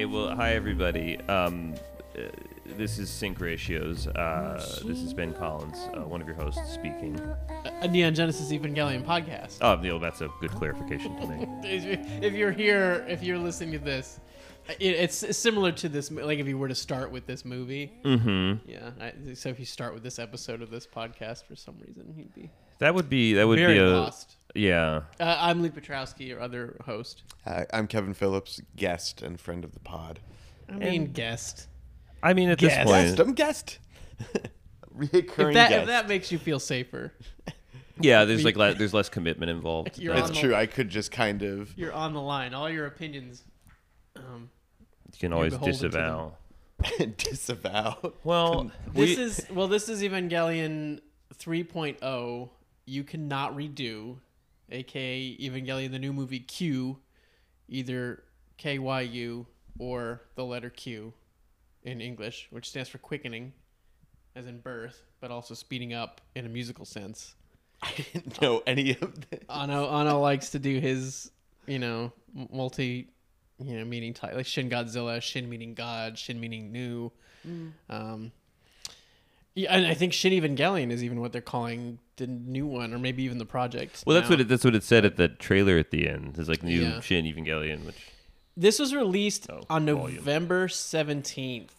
Okay. Well, hi everybody. Um, uh, this is Sync Ratios. Uh, this is Ben Collins, uh, one of your hosts, speaking. A Neon Genesis Evangelion podcast. Oh, Neil, that's a good clarification to make. If you- if you're here, if you're listening to this, it, it's similar to this. Like if you were to start with this movie, mm-hmm. yeah. I, so if you start with this episode of this podcast for some reason, you'd be That would be that would very be a lost. Yeah. Uh, I'm Lee Petrowski, your other host. Hi, I'm Kevin Phillips, guest and friend of the pod. I mean, guest. I mean, at Guess. this Guest, point, I'm guest. If Reoccurring that, guest. if that makes you feel safer, yeah. There's like le- there's less commitment involved. You're Uh, That's on the- true. I could just kind of. you're on the line. All your opinions. Um, you can always beholden to them. disavow. disavow. Well, this we- is well, this is Evangelion 3.0. You cannot redo, aka Evangelion, the new movie Q, either KYU or the letter Q in English, which stands for quickening, as in birth, but also speeding up in a musical sense. I didn't know any of this. Anno Anno likes to do his, you know, multi, you know, meaning type like Shin Godzilla, Shin meaning God, Shin meaning new. Um, yeah, and I think Shin Evangelion is even what they're calling the new one, or maybe even the project. well, that's what it, that's what it said at the trailer at the end. It's like new Yeah. Shin Evangelion, which This was released Oh, on volume. November seventeenth,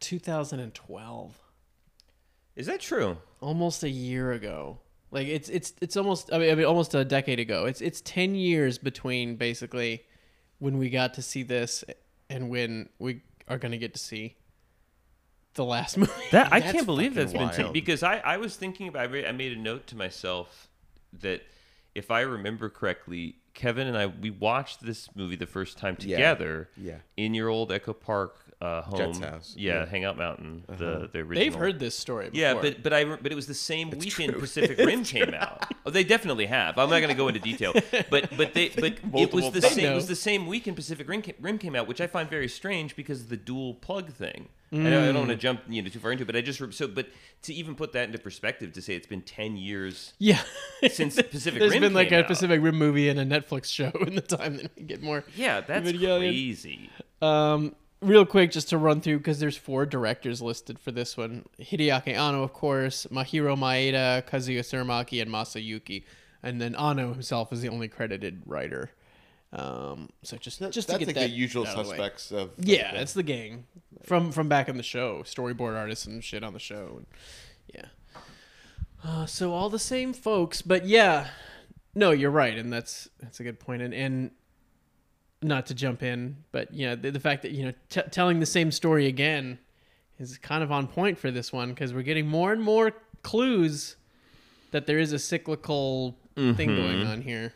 two thousand and twelve. is that true? almost a year ago. Like it's it's it's almost I mean, I mean almost a decade ago. It's it's 10 years between basically when we got to see this and when we are going to get to see the last movie. That I That's can't believe fucking that's been taken because I I was thinking about I made- I made a note to myself that if I remember correctly, Kevin and I we watched this movie the first time together. Yeah. In your old Echo Park uh, home. Jet's house. Yeah, Yeah. Uh-huh. Hangout Mountain. The the original. They've heard this story before. Yeah, but but I but it was the same weekend true. Pacific Rim came out. Oh, they definitely have. I'm not going to go into detail, but but they but it was the times. same. It was the same weekend Pacific Rim came, Rim came out, which I find very strange because of the dual plug thing. I, know, I don't want to jump you know too far into it, but I just so but to even put that into perspective, to say it's been ten years yeah. since Pacific There's Rim been like a out. Pacific Rim movie and a Netflix show in the time that we get more. Yeah, that's Evangelion. crazy. Um, real quick, just to run through because there's four directors listed for this one: Hideaki Anno, of course, Mahiro Maeda, Kazuya Tsurumaki, and Masayuki. And then Anno himself is the only credited writer. Um, so just That- just to that's get like that the usual out of the way. suspects of. Yeah, the- it's the gang from from back in the show, storyboard artists and shit on the show. And, yeah. Uh, so all the same folks, but yeah, no, you're right, and that's that's a good. And and not to jump in, but yeah, the, the fact that you know t- telling the same story again is kind of on point for this one because we're getting more and more clues that there is a cyclical thing going on here.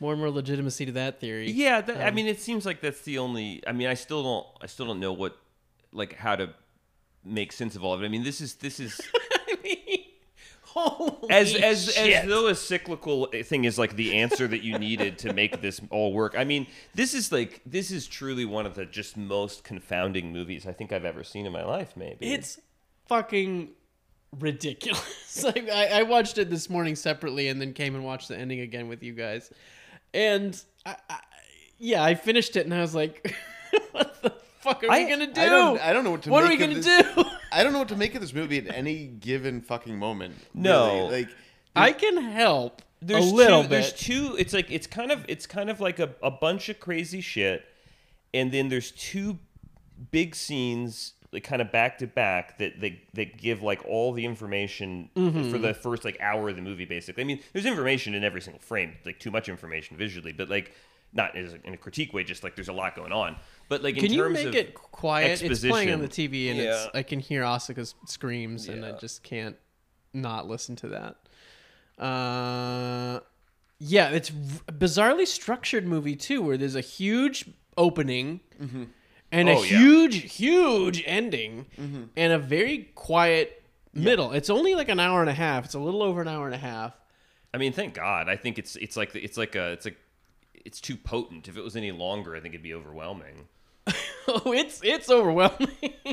More and more legitimacy to that theory. Yeah, that, I Um, mean, it seems like that's the only. I mean, I still don't. I still don't know what, like, how to make sense of all of it. I mean, this is this is Holy as as shit. as though a cyclical thing is like the answer that you needed to make this all work. I mean, this is like this is truly one of the just most confounding movies I think I've ever seen in my life. Maybe It's fucking ridiculous. like, I, I watched it this morning separately and then came and watched the ending again with you guys. And I, I, yeah, I finished it and I was like, what the fuck are I- we going to do? I don't. I don't know what to. what are we of going to this- do? I don't know what to make of this movie at any given fucking moment. No. really. like I can help there's a little two, bit. There's two. It's like it's kind of it's kind of like a, a bunch of crazy shit, and then there's two big scenes like kind of back to back that that that give like all the information Mm-hmm. for the first like hour of the movie. Basically, I mean, there's information in every single frame, like too much information visually, but like not as in a critique way, just like there's a lot going on. But like in Can you make it quiet? It's playing on the TV and it's, yeah. I can hear Asuka's screams and I just can't not listen to that. Uh, yeah, it's r- bizarrely structured movie too, where there's a huge opening and Oh, a yeah. huge, huge ending and a very quiet middle. It's only like an hour and a half. It's a little over an hour and a half. I mean, thank God. I think it's it's like it's like a it's like it's too potent. If it was any longer, I think it'd be overwhelming. oh, it's it's overwhelming.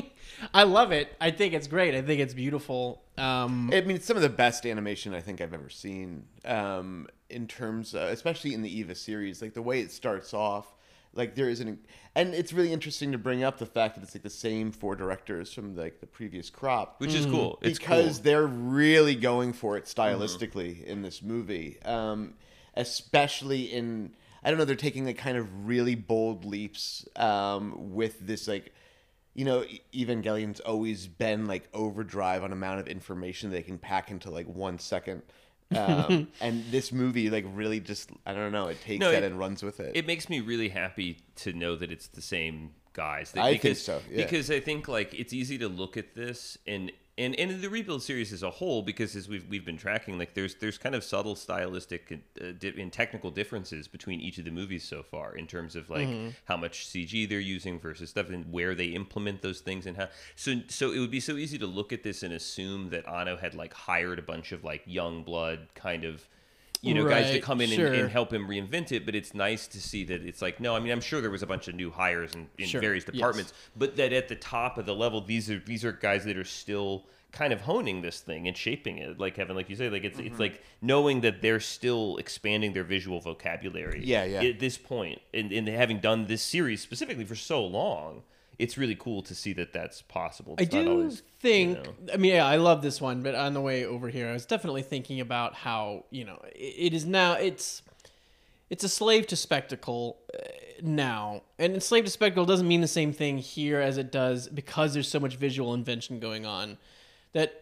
I love it. I think it's great. I think it's beautiful. Um, I mean, it's some of the best animation I think I've ever seen. Um, in terms, of, especially in the Eva series, like the way it starts off, like there is an, and it's really interesting to bring up the fact that it's like the same four directors from like the previous crop, Which is cool. It's because cool. Mm-hmm. they're really going for it stylistically in this movie, um, especially in. I don't know. They're taking like kind of really bold leaps um, with this like you know, Evangelion's always been like overdrive on amount of information they can pack into like one second. Um, and this movie, like, really just, I don't know, it takes No, that it- and runs with it. It makes me really happy to know that it's the same guys. That- I think so, yeah. Because I think like it's easy to look at this and and and in the rebuild series as a whole, because as we've we've been tracking, like there's there's kind of subtle stylistic and, uh, di- and technical differences between each of the movies so far in terms of like Mm-hmm. how much CG they're using versus stuff and where they implement those things and how. So so it would be so easy to look at this and assume that Anno had like hired a bunch of like young blood kind of. You know, guys to come in sure. and, and help him reinvent it, but it's nice to see that it's like no. I mean, I'm sure there was a bunch of new hires in, in Sure, various yes. departments, but that at the top of the level, these are these are guys that are still kind of honing this thing and shaping it. Like Kevin, like you say, like it's Mm-hmm. it's like knowing that they're still expanding their visual vocabulary. Yeah, yeah. At this point, and, and having done this series specifically for so long, it's really cool to see that that's possible. I It's not do always, think. you know. I mean, yeah, I love this one, but on the way over here, I was definitely thinking about how you know it, it is now. It's it's a slave to spectacle uh, now, and slave to spectacle doesn't mean the same thing here as it does because there's so much visual invention going on. That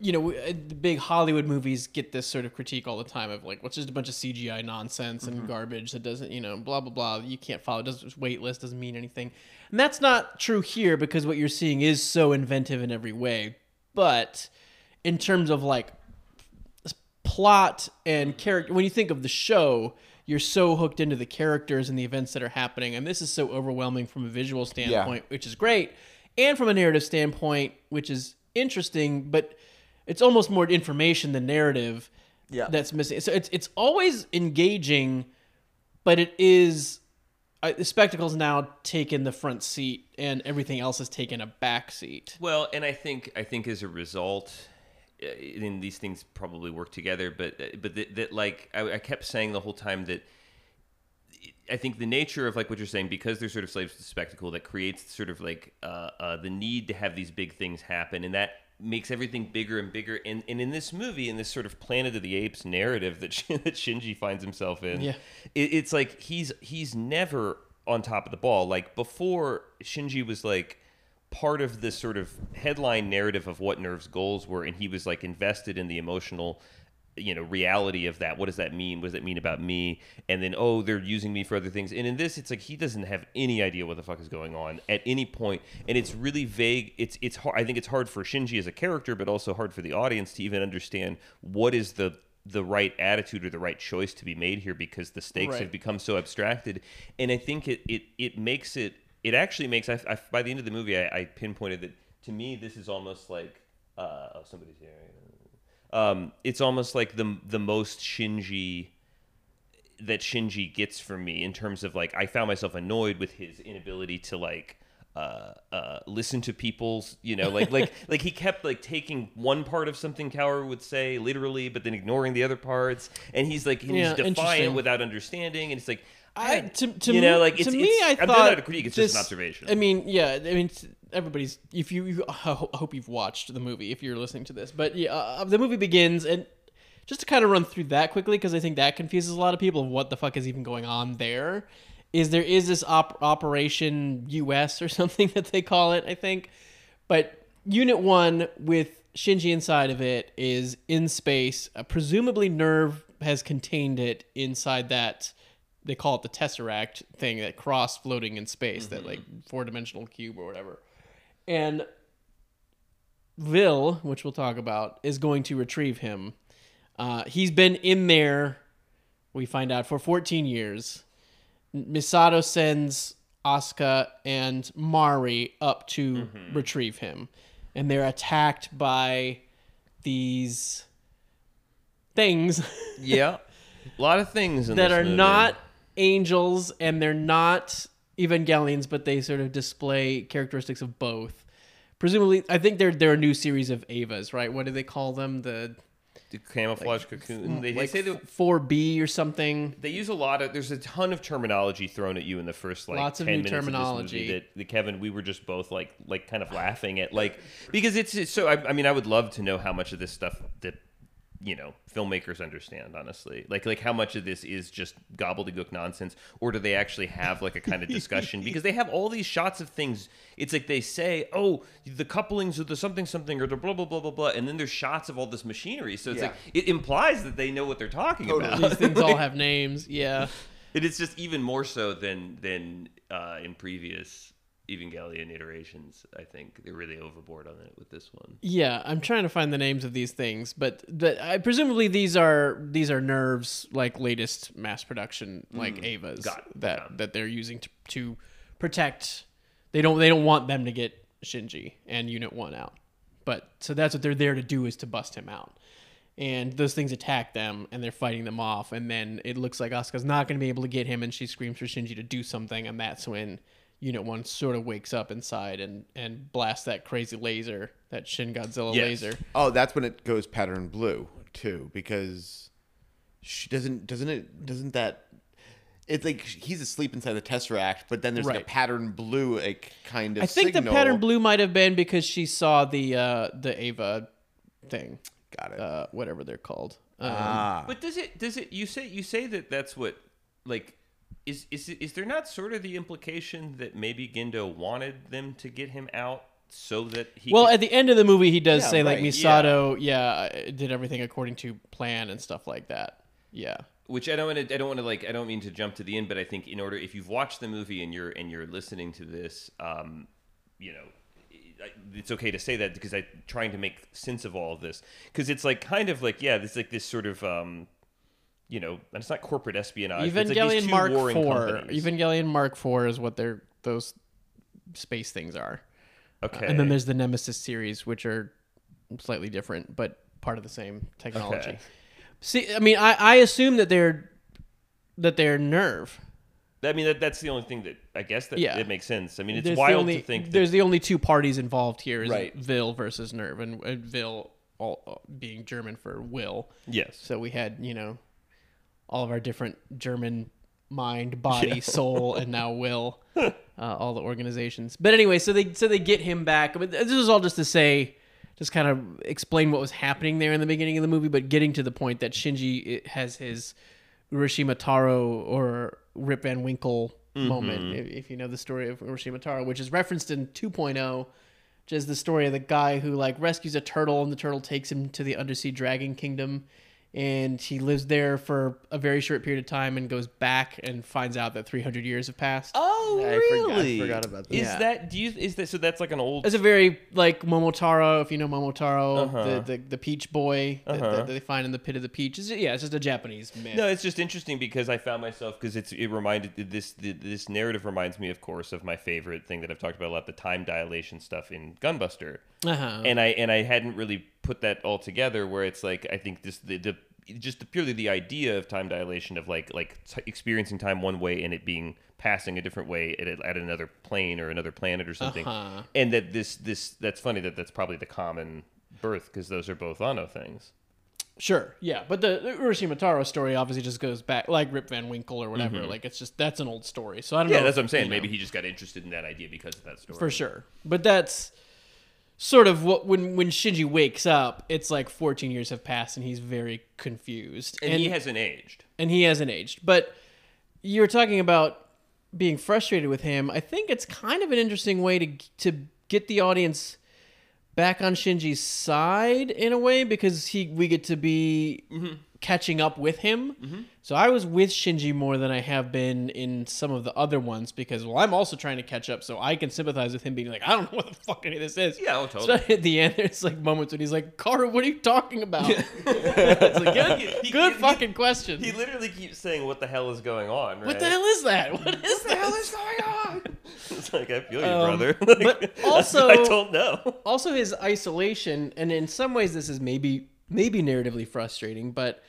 you know, uh, the big Hollywood movies get this sort of critique all the time of like, what's just a bunch of CGI nonsense and garbage that doesn't, you know, blah blah blah. You can't follow. It Doesn't weightless. Doesn't mean anything. And that's not true here because what you're seeing is so inventive in every way. But in terms of like plot and character, when you think of the show, you're so hooked into the characters and the events that are happening, and this is so overwhelming from a visual standpoint, which is great, and from a narrative standpoint, which is interesting, but it's almost more information than narrative Yeah. that's missing. So it's it's always engaging, but it is uh, the spectacles now taken the front seat, and everything else has taken a back seat. Well, and I think I think as a result, uh, and these things probably work together, but uh, but that, that like I, I kept saying the whole time that I think the nature of like what you're saying, because they're sort of slaves to the spectacle, that creates sort of like uh, uh, the need to have these big things happen, and that makes everything bigger and bigger. And, and in this movie, in this sort of Planet of the Apes narrative that that Shinji finds himself in, Yeah. it, it's like he's he's never on top of the ball. Like before, Shinji was like part of this sort of headline narrative of what Nerv's goals were, and he was like invested in the emotional you know reality of that. What does that mean? What does that mean about me? And then oh they're using me for other things. And in this it's like he doesn't have any idea what the fuck is going on at any point. And it's really vague. It's it's hard i think it's hard for shinji as a character but also hard for the audience to even understand what is the the right attitude or the right choice to be made here because the stakes Right. have become so abstracted. And i think it it it makes it it actually makes I, I by the end of the movie I, I pinpointed that to me this is almost like uh oh somebody's here um, it's almost like the the most Shinji that Shinji gets from me in terms of like I found myself annoyed with his inability to like uh, uh, listen to people's you know like like like he kept like taking one part of something Kaoru would say literally but then ignoring the other parts. And he's like and Yeah, he's defiant without understanding. And it's like I to, to you me, know like to it's, me, it's, I I'm thought not a critique it's just an observation I mean, yeah, I mean, everybody's. If you, you I hope you've watched the movie if you're listening to this, but yeah, uh, the movie begins and just to kind of run through that quickly because I think that confuses a lot of people of what the fuck is even going on there. Is there is this op- Operation US or something that they call it? I think, but Unit One with Shinji inside of it is in space. Uh, presumably, Nerv has contained it inside that. They call it the Tesseract thing, that cross floating in space, that like four dimensional cube or whatever. And Wille, which we'll talk about, is going to retrieve him. Uh, he's been in there, we find out, for 14 years. Misato sends Asuka and Mari up to retrieve him. And they're attacked by these things Yeah, a lot of things in that are movie. not angels and they're not Evangelions, but they sort of display characteristics of both. Presumably, I think they're they're a new series of Evas, right? What do they call them? The the camouflage cocoon. They, they like say that four B or something. they use a lot of. There's a ton of terminology thrown at you in the first like Lots of ten minutes of terminology. this movie that, that Kevin we were just both like like kind of laughing at like because it's, it's so. I, I mean, I would love to know how much of this stuff that you know filmmakers understand honestly like like how much of this is just gobbledygook nonsense or do they actually have like a kind of discussion because they have all these shots of things it's like they say oh the couplings of the something something or the blah blah blah blah blah and then there's shots of all this machinery so it's Yeah. like it implies that they know what they're talking Totally. about These things all have names. Yeah. it is just even more so than than uh, in previous Evangelion iterations. I think they're really overboard on it with this one. Yeah, I'm trying to find the names of these things, but the, I presumably these are these are Nerv's like latest mass production like Evas Mm. Got that it. that they're using to, to protect. They don't they don't want them to get Shinji and Unit One out, but so that's what they're there to do is to bust him out. And those things attack them, and they're fighting them off. And then it looks like Asuka's not going to be able to get him, and she screams for Shinji to do something. And that's when Unit One sort of wakes up inside and and blasts that crazy laser, that Shin Godzilla Yes. laser. Oh, that's when it goes pattern blue too, because she doesn't doesn't it doesn't that it's like he's asleep inside the tesseract, but then there's like a pattern blue like kind of. I think the pattern blue might have been because she saw the uh, the Eva thing, Got it. uh, whatever they're called. Um, ah, But does it does it you say you say that that's what like is is is there not sort of the implication that maybe Gendo wanted them to get him out so that he well, could- at the end of the movie, he does Yeah, say like Misato, yeah. I did everything according to plan and stuff like that. Yeah, which I don't want to I don't want to like I don't mean to jump to the end, but I think in order if you've watched the movie and you're and you're listening to this, um, you know, it's okay to say that because I'm trying to make sense of all of this because it's like kind of like yeah, this like this sort of um, you know, and it's not corporate espionage. but it's like these Evangelion two Mark Four. companies. Evangelion Mark Four is what they're those space things are. okay, And then there's the Nemesis series, which are slightly different, but part of the same technology. Okay. See, I mean, I, I assume that they're that they're Nerv. I mean, that, that's the only thing that I guess that Yeah. it makes sense. I mean, it's There's wild only- to think that there's the only two parties involved here is Right. Wille versus Nerv, and, and Wille all, uh, being German for will. yes, So we had you know all of our different German mind, body, soul, and now will, uh, all the organizations. But anyway, so they so they get him back. But this is all just to say, just kind of explain what was happening there in the beginning of the movie, but getting to the point that Shinji has his Urashima Taro or Rip Van Winkle moment, if, if you know the story of Urashima Taro, which is referenced in 2.0. Which is the story of the guy who like rescues a turtle and the turtle takes him to the undersea dragon kingdom and he lives there for a very short period of time and goes back and finds out that 300 years have passed. Oh, I forgot- I really? forgot about that. Is Yeah. that do you is that so? That's like an old. It's a very like Momotaro, if you know Momotaro, Uh-huh. the, the the peach boy that, Uh-huh. that they find in the pit of the peach. It's, yeah, it's just a Japanese myth. No, it's just interesting because I found myself because it's it reminded this this narrative reminds me, of course, of my favorite thing that I've talked about a lot, the time dilation stuff in Gunbuster, Uh-huh. and I and I hadn't really put that all together. Where it's like I think this the, the just the, purely the idea of time dilation of like like t- experiencing time one way and it being passing a different way at, at another plane or another planet or something, Uh-huh. and that this this that's funny that that's probably the common birth because those are both Anno things. Sure, yeah, but the, the Urashima Taro story obviously just goes back like Rip Van Winkle or whatever. Like it's just that's an old story. So I don't Mm-hmm. Yeah, know. that's what I'm saying. you know. Maybe he just got interested in that idea because of that story. for sure. But that's sort of what when when Shinji wakes up, it's like 14 years have passed and he's very confused. And, he hasn't aged. and he hasn't aged. But you're talking about being frustrated with him. I think it's kind of an interesting way to to get the audience back on Shinji's side in a way because he we get to be mm-hmm. Catching up with him. So I was with Shinji more than I have been in some of the other ones because well I'm also trying to catch up so I can sympathize with him being like I don't know what the fuck any of this is. Yeah, oh, totally. Especially at the end there's like moments when he's like Kaoru what are you talking about? it's like good, He- good he- fucking question. He literally keeps saying, "What the hell is going on?" Right? What the hell is that? What is What the hell is going on? It's like I feel you, Um, brother. Like, but also- I don't know. also his isolation and in some ways this is maybe maybe narratively frustrating but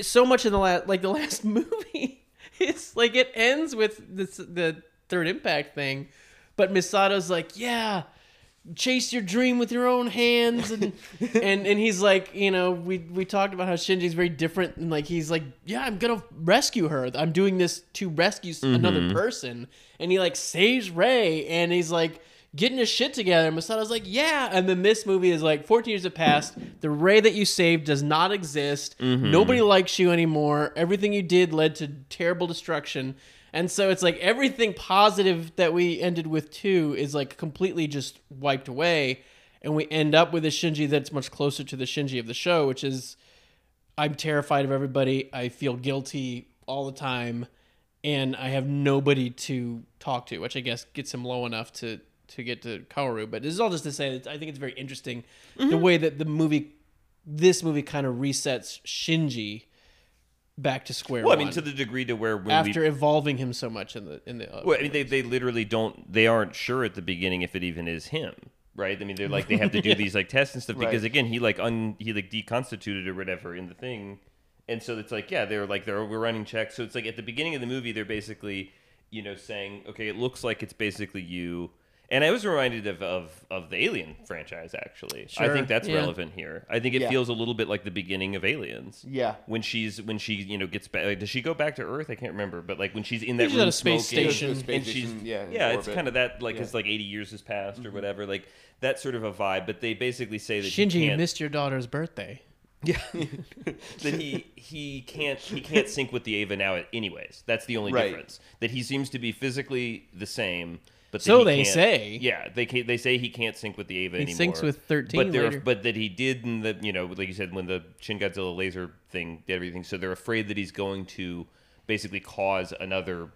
so much in the last like the last movie. It's like it ends with this the third impact thing but misato's like yeah chase your dream with your own hands. And and and he's like you know we we talked about how shinji's very different and like he's like yeah i'm gonna rescue her. I'm doing this to rescue s another mm-hmm. person. And he like saves Rei and he's like getting his shit together. And Misato's like yeah. And then this movie is like 14 years have passed. The Rei that you saved does not exist. Mm-hmm. Nobody likes you anymore. Everything you did led to terrible destruction. And so it's like everything positive that we ended with two is like completely just wiped away. And we end up with a Shinji that's much closer to the Shinji of the show, which is I'm terrified of everybody. I feel guilty all the time. And I have nobody to talk to, which I guess gets him low enough to, to get to Kaoru. But this is all just to say that I think it's very interesting the mm-hmm. way that the movie, this movie kind of resets Shinji back to square Well, I mean, to the degree to where when we after evolving him so much in the in the. Well, I mean, they, they literally don't. They aren't sure at the beginning if it even is him, right? I mean, they're like they have to do these like tests and stuff because again, he like un he like deconstituted or whatever in the thing, and so it's like yeah, they're like they're we're running checks. So it's like at the beginning of the movie, they're basically you know saying okay, it looks like it's basically you. And I was reminded of, of, of the Alien franchise. Actually, I think that's yeah. relevant here. I think it Yeah. feels a little bit like the beginning of Aliens Yeah. when she's when she you know gets back like, does she go back to earth i can't remember but like when she's in that She's room at a space smoking, station. The space and she's station, yeah, in yeah it's kind of that like Yeah. it's like 80 years has passed or mm-hmm. whatever like that sort of a vibe but they basically say that Shinji, you can't, missed your daughter's birthday. yeah that he he can't he can't sync with the Eva now anyways that's the only Right. difference that he seems to be physically the same but So they say. yeah they can, they say he can't sync with the Eva He anymore syncs with 13 but they're but that he did in the you know like you said when the Shin Godzilla laser thing did everything so they're afraid that he's going to basically cause another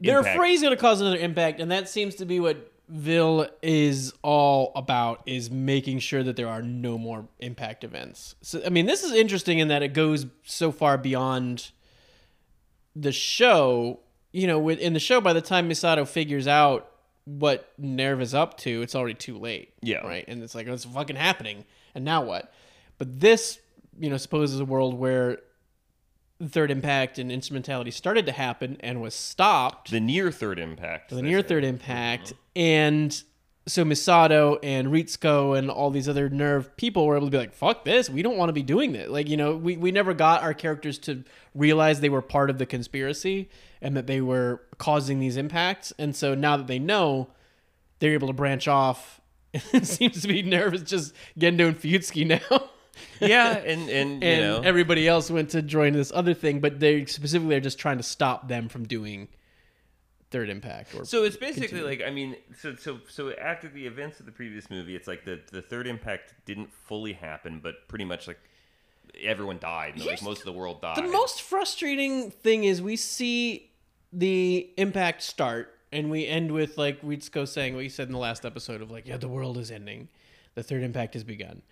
They're impact. afraid he's going to cause another impact, and that seems to be what Wille is all about: is making sure that there are no more impact events. So, I mean, this is interesting in that it goes so far beyond the show. You know, in the show, by the time Misato figures out what Nerv is up to, it's already too late. Yeah. right. And it's like it's fucking happening, and now what? But this, you know, supposes a world where third impact and instrumentality started to happen and was stopped the near third impact the near say. third impact and so Misato and Ritsuko and all these other Nerv people were able to be like fuck this we don't want to be doing this. Like you know we, we never got our characters to realize they were part of the conspiracy and that they were causing these impacts. And so now that they know they're able to branch off. It seems to be Nerv is just Gendo and Fuyutsuki now. Yeah and and you and know. everybody else went to join this other thing but they specifically are just trying to stop them from doing third impact or so it's basically like I mean so so so after the events of the previous movie it's like the the third impact didn't fully happen but pretty much like everyone died like most of the world died. The most frustrating thing is we see the impact start, and we end with like Ritsuko saying what you said in the last episode of like, yeah, the world is ending, the third impact has begun,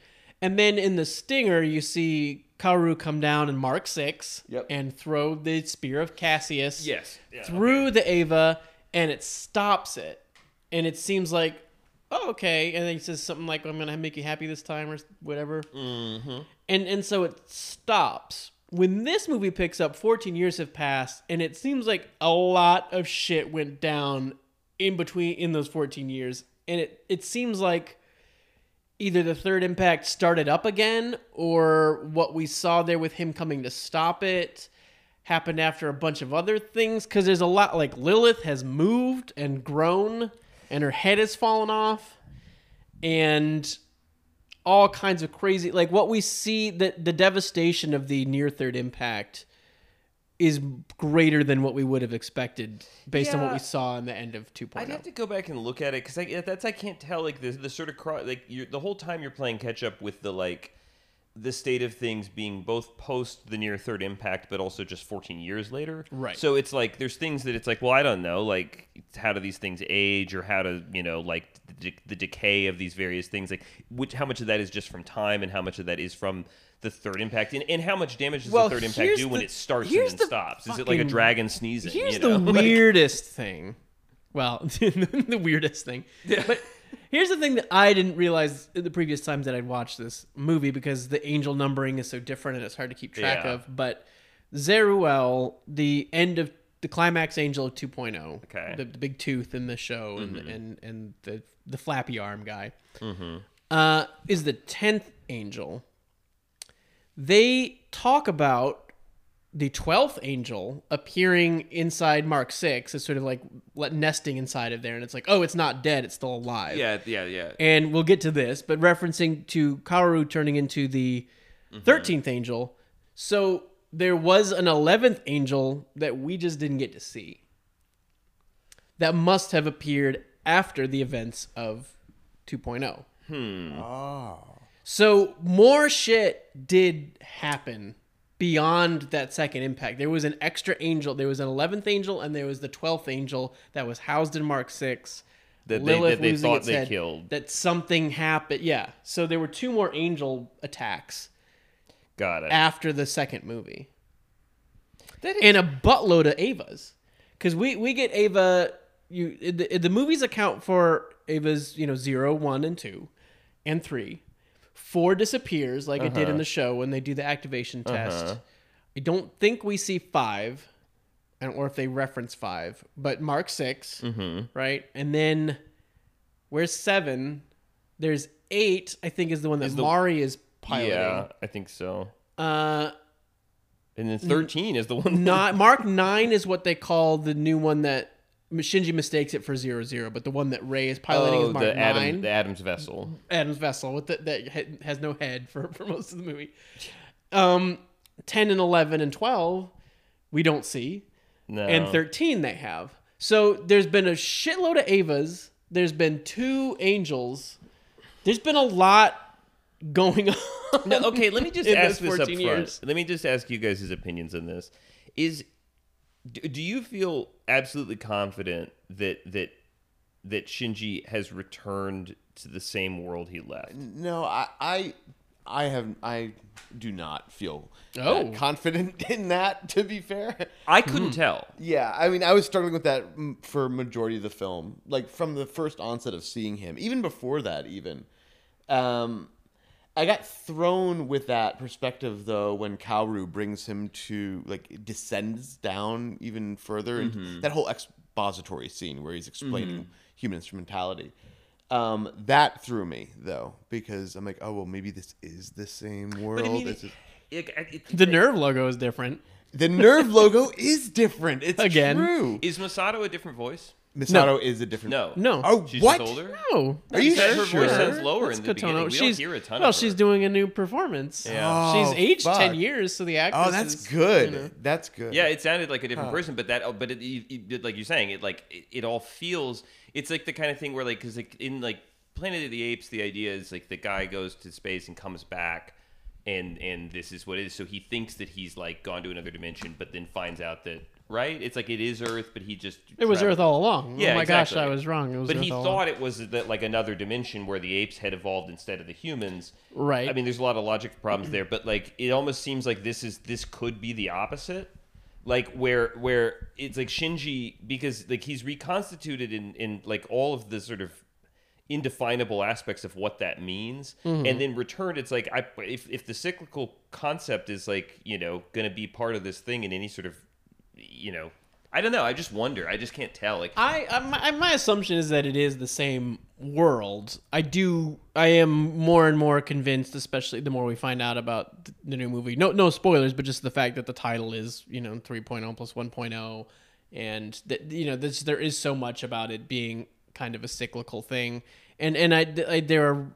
and then in the stinger you see Kaoru come down in Mark Six Yep. and throw the spear of Cassius yes yeah, through the Eva, and it stops it, and it seems like. Oh, okay. And then he says something like, "I'm gonna make you happy this time," or whatever mm-hmm. and and so it stops when this movie picks up 14 years have passed and it seems like a lot of shit went down in between in those 14 years and it it seems like either the third impact started up again or what we saw there with him coming to stop it happened after a bunch of other things cuz there's a lot like Lilith has moved and grown and her head has fallen off and all kinds of crazy like what we see the the devastation of the near third impact is greater than what we would have expected based on what we saw in the end of oh. 2.0. I'd have to go back and look at it because I, that's I can't tell like the the sort of like you the whole time you're playing catch up with the like the state of things being both post the near third impact but also just 14 years later Right. so it's like there's things that it's like well i don't know like how do these things age or how to you know like the, the decay of these various things like which how much of that is just from time and how much of that is from the third impact and, and how much damage does Well, the third impact do when it starts and then the stops is it like a dragon sneezing Here's you know? the Like- weirdest thing Well, the weirdest thing. But here's the thing that I didn't realize the previous times that I'd watched this movie because the angel numbering is so different and it's hard to keep track Yeah. of. But Zeruel, the end of the climax angel of 2.0, Okay. the, the big tooth in the show and Mm-hmm. and and the the flappy arm guy, uh, is the tenth angel. They talk about the twelfth angel appearing inside Mark Six as sort of like nesting inside of there, and it's like, oh, it's not dead; it's still alive. Yeah, yeah, yeah. And we'll get to this, but referencing to Kaoru turning into the 13th angel. So there was an 11th angel that we just didn't get to see. That must have appeared after the events of 2.0. Hmm. So more shit did happen beyond that second impact. There was an extra angel. There was an 11th angel and there was the 12th angel that was housed in Mark 6 That they- that they thought they killed. That something happened. Yeah. So there were two more angel attacks Got it. after the second movie, is- and a buttload of Evas, because we we get Eva. You the, the movies account for Eva's you know zero, one, and two, and three. Four disappears like it did in uh-huh. the show when they do the activation uh-huh. test. I don't think we see five, and or if they reference five, but Mark 6 mm-hmm. right? And then where's seven? There's eight. I think is the one that Mari is piloting. yeah, I think so. Uh, And then 13 is the one. not Mark Nine is what they call the new one that Shinji mistakes it for zero zero, but the one that Rei is piloting oh, is Mark the Nine. The Adam's vessel. Adam's vessel with the, that has no head for, for most of the movie. Um, ten and eleven and twelve, we don't see, No. and thirteen they have. So there's been a shitload of Evas. There's been two angels. There's been a lot going on. No, okay, let me just ask those this up 14 front. years. Let me just ask you guys' his opinions on this. Is do, do you feel absolutely confident that that that Shinji has returned to the same world he left? No, I, I, I have, I do not feel Oh. that confident in that. To be fair, I couldn't tell. yeah, I mean, I was struggling with that for majority of the film, like from the first onset of seeing him, even before that, even. Um, I got thrown with that perspective though when Kaoru brings him to like descends down even further into that whole expository scene where he's explaining human instrumentality. Um, that threw me though because I'm like, oh well, maybe this is the same world. But I mean, This is- it- it- the Nerv logo is different. the Nerv logo is different. It's Again. true. is Misato a different voice? Misato is a different. No. No. Oh, She's what? just older? No, Are you said her sure? voice sounds lower That's in the beginning. We she's, don't hear a ton well, of she's doing a new performance. Yeah. Oh, she's Oh, aged fuck. ten years, so the oh, actress. Oh, that's is, good. you know. That's good. Yeah, it sounded like a different person, but that, but it, it, it- like you're saying, it like it, it all feels. It's like the kind of thing where like because like in like Planet of the Apes, the idea is like the guy goes to space and comes back, and and this is what it is. So he thinks that he's like gone to another dimension, but then finds out that right, it's like it is Earth, but he just It was traveled- Earth all along. Yeah, oh my exactly. gosh, I was wrong. It was But Earth he thought it was that like another dimension where the apes had evolved instead of the humans. Right. I mean, there's a lot of logic problems there, but like it almost seems like this is this could be the opposite. Like where where it's like Shinji because like he's reconstituted in in like all of the sort of indefinable aspects of what that means Mm-hmm. and then returned it's like I if if the cyclical concept is like, you know, going to be part of this thing in any sort of you know, I don't know, I just wonder. I just can't tell like I, I my, my assumption is that it is the same world. I do. I am more and more convinced, especially the more we find out about the new movie. No, no spoilers, but just the fact that the title is you know 3.0 plus 1.0, and that you know this, there is so much about it being kind of a cyclical thing. And and I, I there are,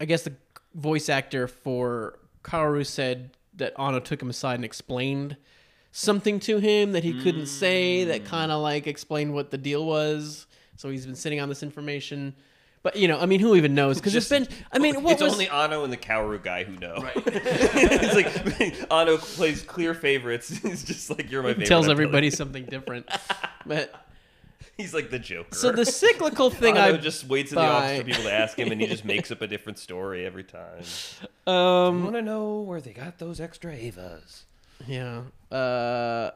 I guess the voice actor for Kaoru said that Anno took him aside and explained something to him that he couldn't say that kind of like explained what the deal was. So he's been sitting on this information. But you know, I mean, who even knows? Because it's been. I mean, what it's was only Anno and the Kaoru guy who know. Right. it's like Anno plays clear favorites. He's just like you're my favorite. tells I'm everybody something different. But He's like the Joker. so the cyclical thing I just waits in the office for people to ask him, and he just makes up a different story every time. um want to know where they got those extra Evas? Yeah. Uh,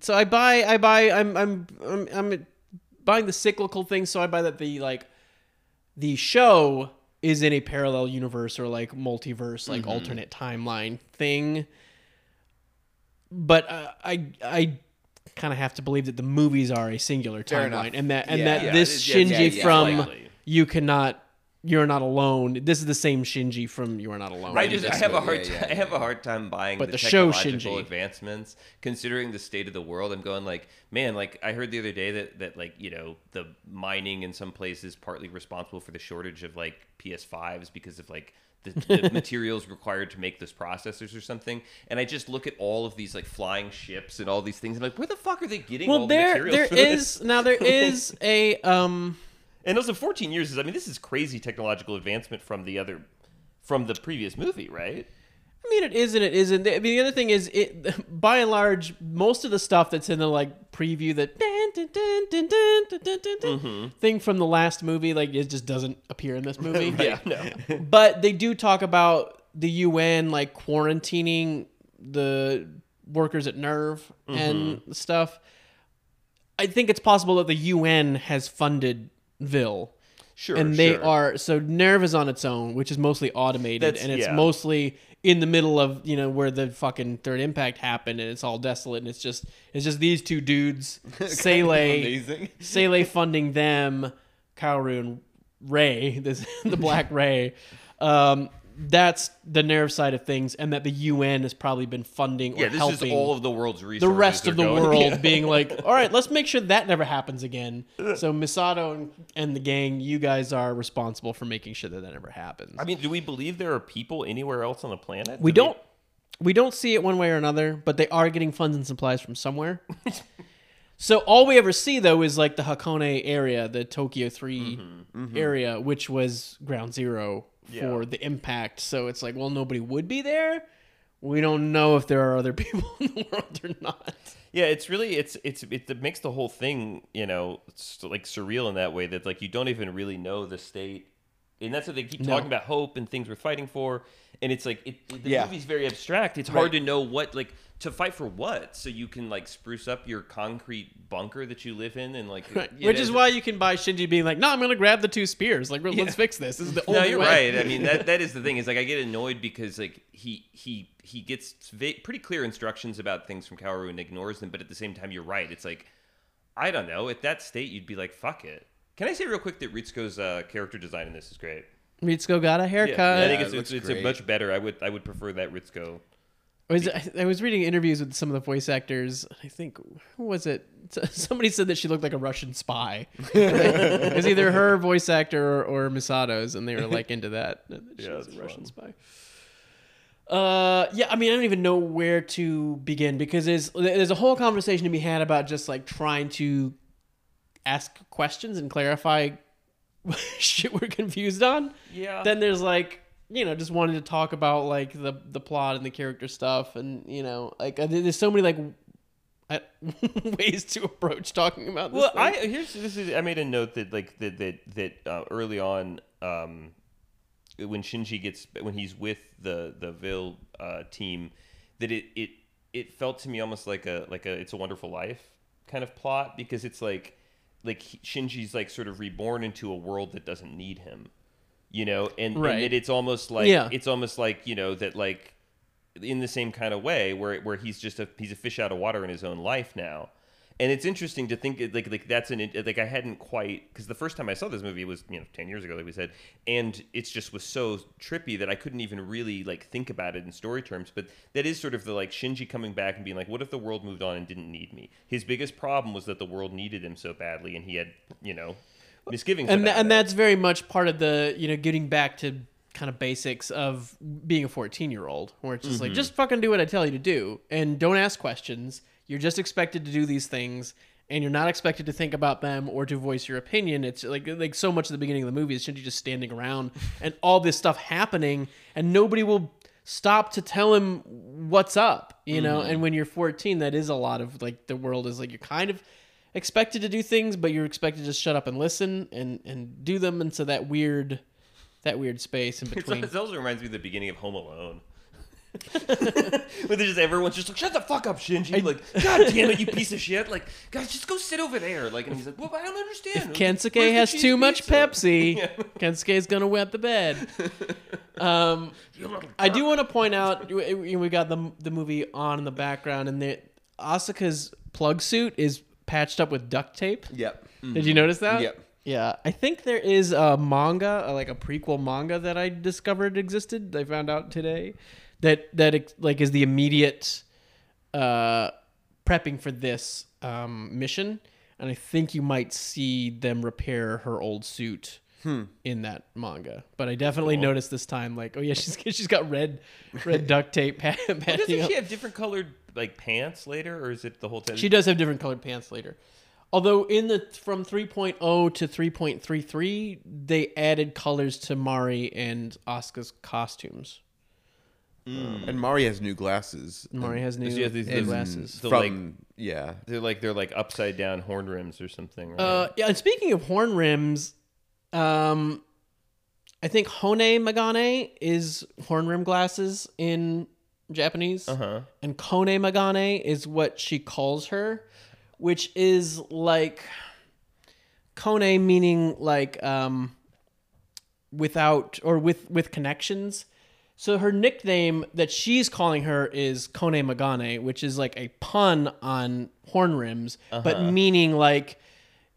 so I buy, I buy, I'm, I'm, I'm, I'm buying the cyclical thing, so I buy that the like the show is in a parallel universe or like multiverse, like Mm-hmm. alternate timeline thing. But uh, I I kind of have to believe that the movies are a singular Fair timeline, enough. and that and Yeah, that yeah, this Shinji yeah, from you cannot you're not alone. This is the same Shinji from You Are Not Alone. I just I have a hard yeah, ti- yeah, I have a hard time buying But the, the show technological Shinji. advancements considering the state of the world. I'm going like, man, like I heard the other day that that like you know the mining in some places partly responsible for the shortage of like PS5s because of like the, the materials required to make those processors or something. And I just look at all of these like flying ships and all these things. and I'm like, where the fuck are they getting all well, the there materials? there for this? now there is a um. And also, 14 years is, I mean, this is crazy technological advancement from the other, from the previous movie, right? I mean, it is and it isn't. I mean, the other thing is, it by and large, most of the stuff that's in the like preview, that mm-hmm. thing from the last movie, like it just doesn't appear in this movie. right. Yeah, no. but they do talk about the UN like quarantining the workers at Nerv mm-hmm. and stuff. I think it's possible that the UN has funded Wille. Sure, and they sure. are so Nerv is on its own, which is mostly automated, That's- and it's yeah. mostly in the middle of you know where the fucking third impact happened, and it's all desolate, and it's just it's just these two dudes, Seele. Seele funding them, Kaoru and Rei, this the Black Rei. Um, that's the Nerv side of things, and that the UN has probably been funding or Yeah, this helping is all of the world's resources. the rest of the going- world Yeah. being like, all right, let's make sure that never happens again. So Misato and, and the gang, you guys are responsible for making sure that that never happens. I mean, do we believe there are people anywhere else on the planet? we Do don't we don't see it one way or another, but they are getting funds and supplies from somewhere. so all we ever see though is like the Hakone area, the Tokyo 3 mm-hmm, mm-hmm. area, which was ground zero for Yeah. the impact. So it's like, well, nobody would be there. We don't know if there are other people in the world or not. Yeah, it's really it's it's it makes the whole thing you know like surreal in that way that like you don't even really know the state, and that's what they keep No. talking about hope and things we're fighting for, and it's like it, it- the Yeah. movie's very abstract. It's hard to know what like to fight for what, so you can like spruce up your concrete bunker that you live in and like Right. Which know, is why you can buy Shinji being like, "No, I'm gonna grab the two spears. Like, let's fix this. This is the only No, you're way." right. I mean, that that is the thing. Is like I get annoyed because like he he he gets pretty clear instructions about things from Kaoru and ignores them, but at the same time, you're right. It's like I don't know. At that state, you'd be like, "Fuck it." Can I say real quick that Ritsuko's uh, character design in this is great? Ritsuko got a Yeah, haircut. I think it it's looks it's, it's great. much better. I would I would prefer that Ritsuko. I was, I was reading interviews with some of the voice actors. I think who was it? Somebody said that she looked like a Russian spy. it was either her voice actor or, or Misato's, and they were like into that. that She Yeah, was a that's Russian spy. Uh, yeah. I mean, I don't even know where to begin because there's there's a whole conversation to be had about just like trying to ask questions and clarify shit we're confused on Yeah. then there's like you know just wanting to talk about like the the plot and the character stuff and you know like uh, there's so many like ways to approach talking about this Well, thing. I here's this is I made a note that like that that that uh, early on, um, when Shinji gets when he's with the the Wille uh, team, that it it it felt to me almost like a like a It's a Wonderful Life kind of plot because it's like like Shinji's like sort of reborn into a world that doesn't need him, you know, and, Right. and that it's almost like Yeah. it's almost like you know that like in the same kind of way where where he's just a he's a fish out of water in his own life now and it's interesting to think like like that's an like I hadn't quite because the first time I saw this movie was you know ten years ago like we said and it's just was so trippy that I couldn't even really like think about it in story terms but that is sort of the like Shinji coming back and being like what if the world moved on and didn't need me his biggest problem was that the world needed him so badly and he had you know misgivings and about tha- and it. that's very much part of the you know getting back to kind of basics of being a 14 year old where it's just Mm-hmm. like just fucking do what i tell you to do and don't ask questions you're just expected to do these things and you're not expected to think about them or to voice your opinion. It's like like so much at the beginning of the movie is Shinji just standing around and all this stuff happening and nobody will stop to tell him what's up you know? Mm-hmm. and when you're 14 that is a lot of like the world is like you're kind of expected to do things but you're expected to just shut up and listen and and do them and so that weird that weird space in between. it also reminds me of the beginning of Home Alone But there's just everyone's just like, shut the fuck up, Shinji. I, Like, god damn it, you piece of shit. Like, guys, just go sit over there. Like, and he's like, well, I don't understand. If Kensuke the has too much pizza?" Pepsi, Yeah. Kensuke's gonna wet the bed. Um, I do want to point out we we- we got the the movie on in the background, and the Asuka's plug suit is patched up with duct tape. Yep. Did you notice that? Yep. Yeah, I think there is a manga, uh, like a prequel manga that I discovered existed. I found out today that that like is the immediate uh, prepping for this um, mission, and I think you might see them repair her old suit in that manga. But I definitely noticed this time, like, oh yeah, she's she's got red red duct tape pa- Well, Doesn't up. she have different colored like pants later, or is it the whole time? She does have different colored pants later. Although in the from 3.0 to 3.33, they added colors to Mari and Asuka's costumes. And Mari has new glasses. Mari has new She has these- new those- glasses. the, from like- yeah. They're like they're like upside down horn rims or something. Right? Uh, yeah, and speaking of horn rims, um, I think Hone Megane is horn rim glasses in Japanese, uh-huh. and Kone Megane is what she calls her, which is like Kone meaning like um, without or with with connections. So her nickname that she's calling her is Kone Megane, which is like a pun on horn rims, but uh-huh. meaning like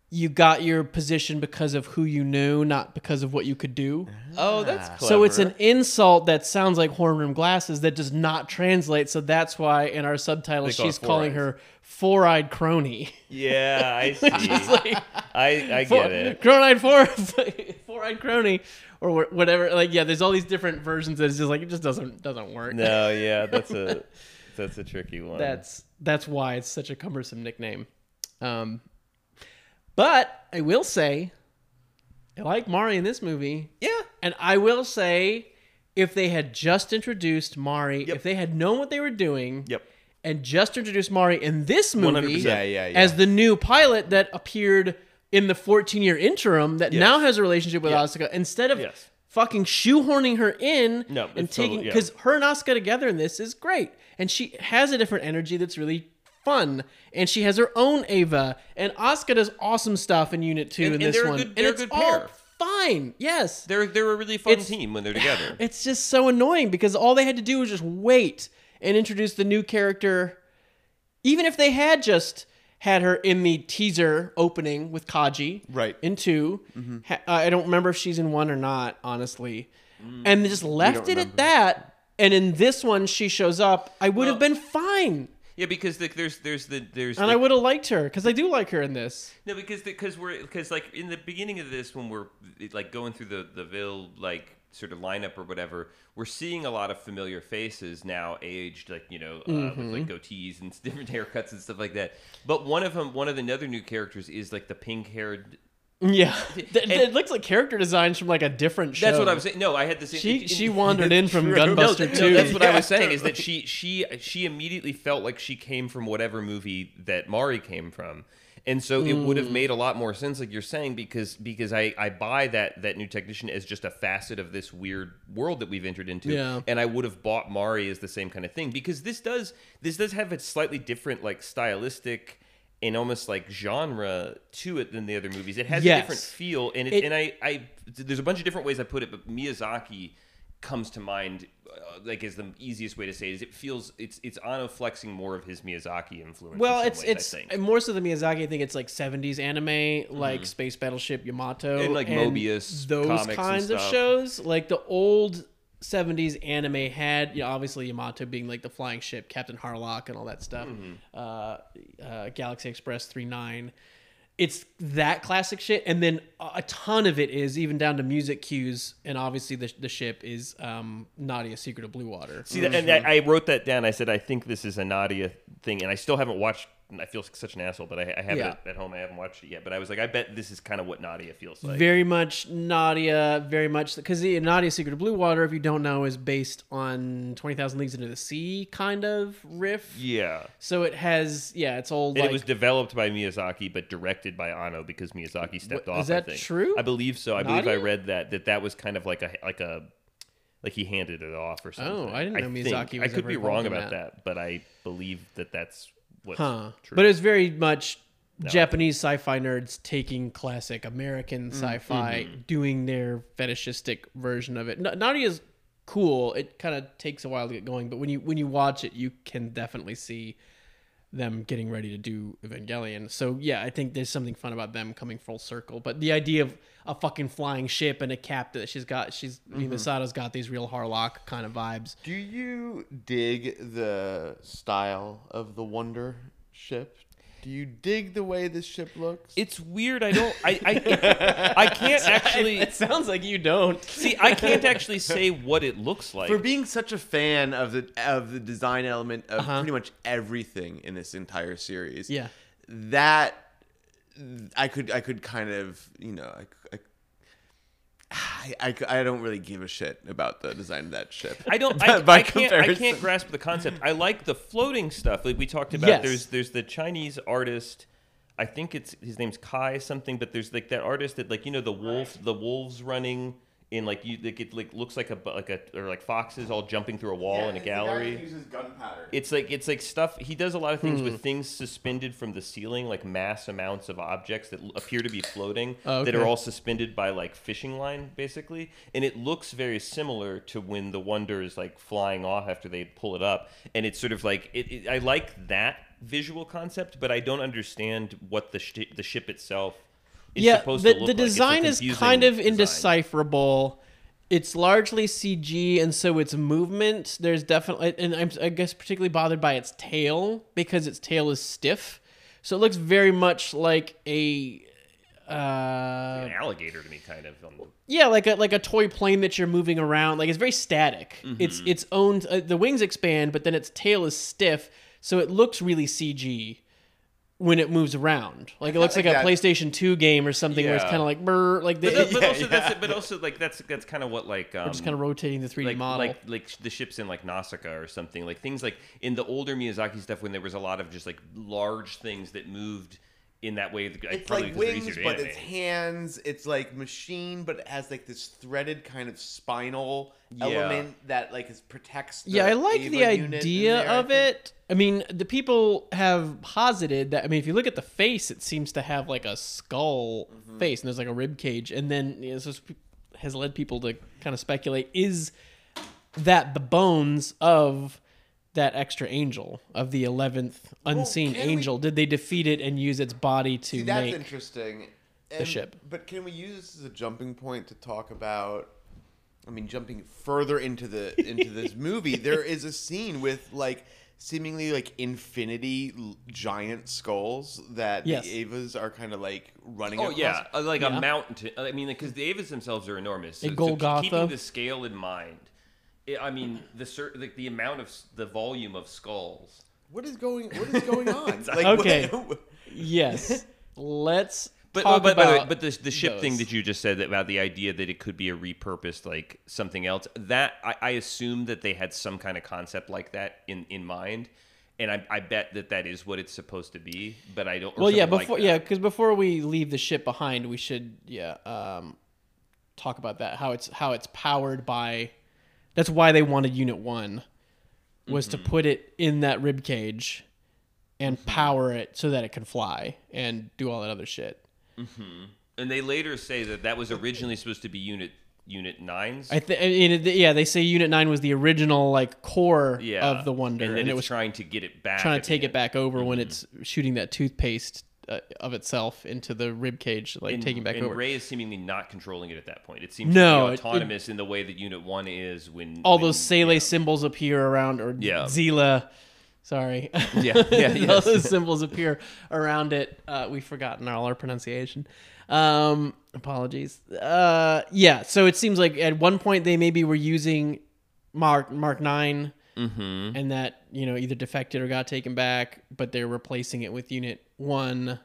you got your position because of who you knew, not because of what you could do. Oh, that's clever. So it's an insult that sounds like horn rim glasses that does not translate. So that's why in our subtitles she's calling four-eyes. her four-eyed crony. yeah, I see. Like I I four, get it. Crone-eyed four, four-eyed crony, or whatever. Like yeah, there's all these different versions that it's just like it just doesn't doesn't work. No, yeah, that's a that's a tricky one. That's that's why it's such a cumbersome nickname. Um, but I will say, I like Mari in this movie. yeah. And I will say, if they had just introduced Mari, Yep. if they had known what they were doing, Yep. and just introduced Mari in this movie Yeah, yeah, yeah. as the new pilot that appeared in the 14 year interim that Yes. now has a relationship with Yes. Asuka, instead of Yes. fucking shoehorning her in No, and it's taking totally- yeah. because her and Asuka together in this is great, and she has a different energy that's really fun, and she has her own Eva, and Asuka does awesome stuff in Unit Two And- in and this one, good- and they're a good all pair. fine. Yes, They're they're a really fun It's- team when they're together. it's just so annoying because all they had to do was just wait and introduce the new character. Even if they had just had her in the teaser opening with Kaji, Right. In 2 Mm-hmm. Ha- I don't remember if she's in one or not, honestly. And they just left it at that. And in this one, she shows up. I would have been fine, Yeah, because the, there's there's the there's and the, I would have liked her because I do like her in this. no because because we're because like in the beginning of this when we're like going through the the Wille like sort of lineup or whatever, we're seeing a lot of familiar faces now, aged like you know uh, Mm-hmm. with like goatees and different haircuts and stuff like that. But one of them, one of the other new characters is like the pink haired. Yeah, And- it looks like character designs from like a different show. That's what I was saying. No, I had the same. She in- she wandered in from No, Gunbuster no, too. that's what I was saying. Is that she she she immediately felt like she came from whatever movie that Mari came from, and so it would have Mm. made a lot more sense, like you're saying, because because I I buy that that new technician as just a facet of this weird world that we've entered into, Yeah. and I would have bought Mari as the same kind of thing because this does this does have a slightly different like stylistic. And almost like genre to it than the other movies. It has Yes. a different feel, and it, It- and I, I there's a bunch of different ways I put it, but Miyazaki comes to mind uh, like is the easiest way to say it is it feels it's it's Anno flexing more of his Miyazaki influence. Well, some it's ways, I it's think. more so than Miyazaki. I think it's like '70s anime, like Space Battleship Yamato, And, like, Moebius those comics and kinds of stuff. shows. Like the old '70s anime had, you know, obviously Yamato being like the flying ship, Captain Harlock, and all that stuff. Mm-hmm. Uh, uh, Galaxy Express three nine. It's that classic shit, and then a ton of it is even down to music cues, and obviously the the ship is um, Nadia Secret of Blue Water. See, that, and I, I wrote that down. I said I think this is a Nadia thing, and I still haven't watched. I feel such an asshole, but I, I have Yeah. it at home. I haven't watched it yet, but I was like, I bet this is kind of what Nadia feels like. very much Nadia, very much because the Nadia Secret of Blue Water, if you don't know, is based on Twenty Thousand Leagues Into the Sea kind of riff. yeah. So it has, yeah, it's old. And like, it was developed by Miyazaki, but directed by Anno because Miyazaki stepped What- off. is that I true? I believe so. I believe I read that that that was kind of like a like a Like he handed it off or something. Oh, I didn't know think. Miyazaki I could be wrong about that. that. but I believe that that's what's Huh. true. But it was very much Japanese sci-fi nerds taking classic American Mm, sci-fi, mm-hmm. doing their fetishistic version of it. Not, not as cool. It kind of takes a while to get going, but when you when you watch it, you can definitely see them getting ready to do Evangelion. So yeah, I think there's something fun about them coming full circle. But the idea of a fucking flying ship and a cap that she's got, she's mm-hmm. Misato's got these real Harlock kind of vibes. Do you dig the style of the Wunder ship? Do you dig the way this ship looks? it's weird. I don't. I I, I can't actually It sounds like you don't. see. I can't actually say what it looks like. for being such a fan of the of the design element of Uh-huh. pretty much everything in this entire series. Yeah. that I could I could kind of you know I, I, I, I don't really give a shit about the design of that ship. I don't. I, By I can't. I can't grasp the concept. I like the floating stuff, like we talked about. Yes. There's there's the Chinese artist. I think it's his name's Kai something, but there's like that artist that like you know the wolf, the wolves running in like you like it like looks like a like a or like foxes all jumping through a wall in a gallery. uses gunpowder. It's like it's like stuff. He does a lot of things Hmm. with things suspended from the ceiling, like mass amounts of objects that appear to be floating Oh, that are all suspended by like fishing line, basically. And it looks very similar to when the Wunder is like flying off after they pull it up. And it's sort of like it. it I like that visual concept, but I don't understand what the sh- the ship itself. Yeah, the, the like. Design is kind of design. indecipherable. It's largely CG, and so its movement. There's definitely, and I'm, I guess, particularly bothered by its tail because its tail is stiff, so it looks very much like a, uh, An alligator to me, kind of. Yeah, like a like a toy plane that you're moving around. Like it's very static. It's Mm-hmm. its own. Uh, the wings expand, but then its tail is stiff, so it looks really CG when it moves around. Like it looks like, like a PlayStation Two game or something, where it's kind of like brr, like the, but, but Yeah, also yeah. that's but also like that's that's kind of what like um, just kind of rotating the 3D like model. like like the ships in like Nausicaa or something like things like in the older Miyazaki stuff when there was a lot of just like large things that moved in that way. Like, It's like wings, easier to but it's hands. It's like machine, but it has like this threaded kind of spinal Yeah. element that like is protects. The yeah, I like Ava the idea there, of think. it. I mean, the people have posited that. I mean, if you look at the face, it seems to have like a skull Mm-hmm. face, and there's like a rib cage, and then you know, this has led people to kind of speculate: is that the bones of that extra angel of the eleventh unseen can we- angel? Did they defeat it and use its body to See, that's make? interesting. And- ship. But can we use this as a jumping point to talk about? I mean, jumping further into the into this movie, there is a scene with like seemingly like infinity giant skulls that Yes. the Evas are kind of like running. Oh across. yeah, uh, like Yeah. a mountain. I mean, because the Evas themselves are enormous. So, A so keeping the scale in mind, it, I mean, the cer- like the amount of the volume of skulls. What is going? What is going on? like, Okay. what- yes, let's But talk but by the way, about but the the ship thing that you just said about the idea that it could be a repurposed like something else. That I, I assume that they had some kind of concept like that in in mind. And I, I bet that that is what it's supposed to be, but I don't. well yeah something like before yeah because before we leave the ship behind we should yeah um talk about that how it's how it's powered by that's why they wanted unit one was Mm-hmm. to put it in that rib cage and power it so that it could fly and do all that other shit And they later say that that was originally supposed to be Unit Unit Nines. i think yeah they say unit 9 was the original like core yeah, of the Wunder and, and, then it was trying to get it back. trying to take it end. back over when it's shooting that toothpaste uh, of itself into the rib cage like And, taking back and over Rei is seemingly not controlling it at that point. It seems No, to be autonomous in the way that Unit One is when all when- those Seele symbols appear around, or Yeah. Zila. Sorry. Yeah, yeah, all those symbols appear around it. Uh, we've forgotten all our pronunciation. Um, apologies. Uh, yeah. So it seems like at one point they maybe were using Mark Mark 9 Mhm. and that you know either defected or got taken back, but they're replacing it with Unit One.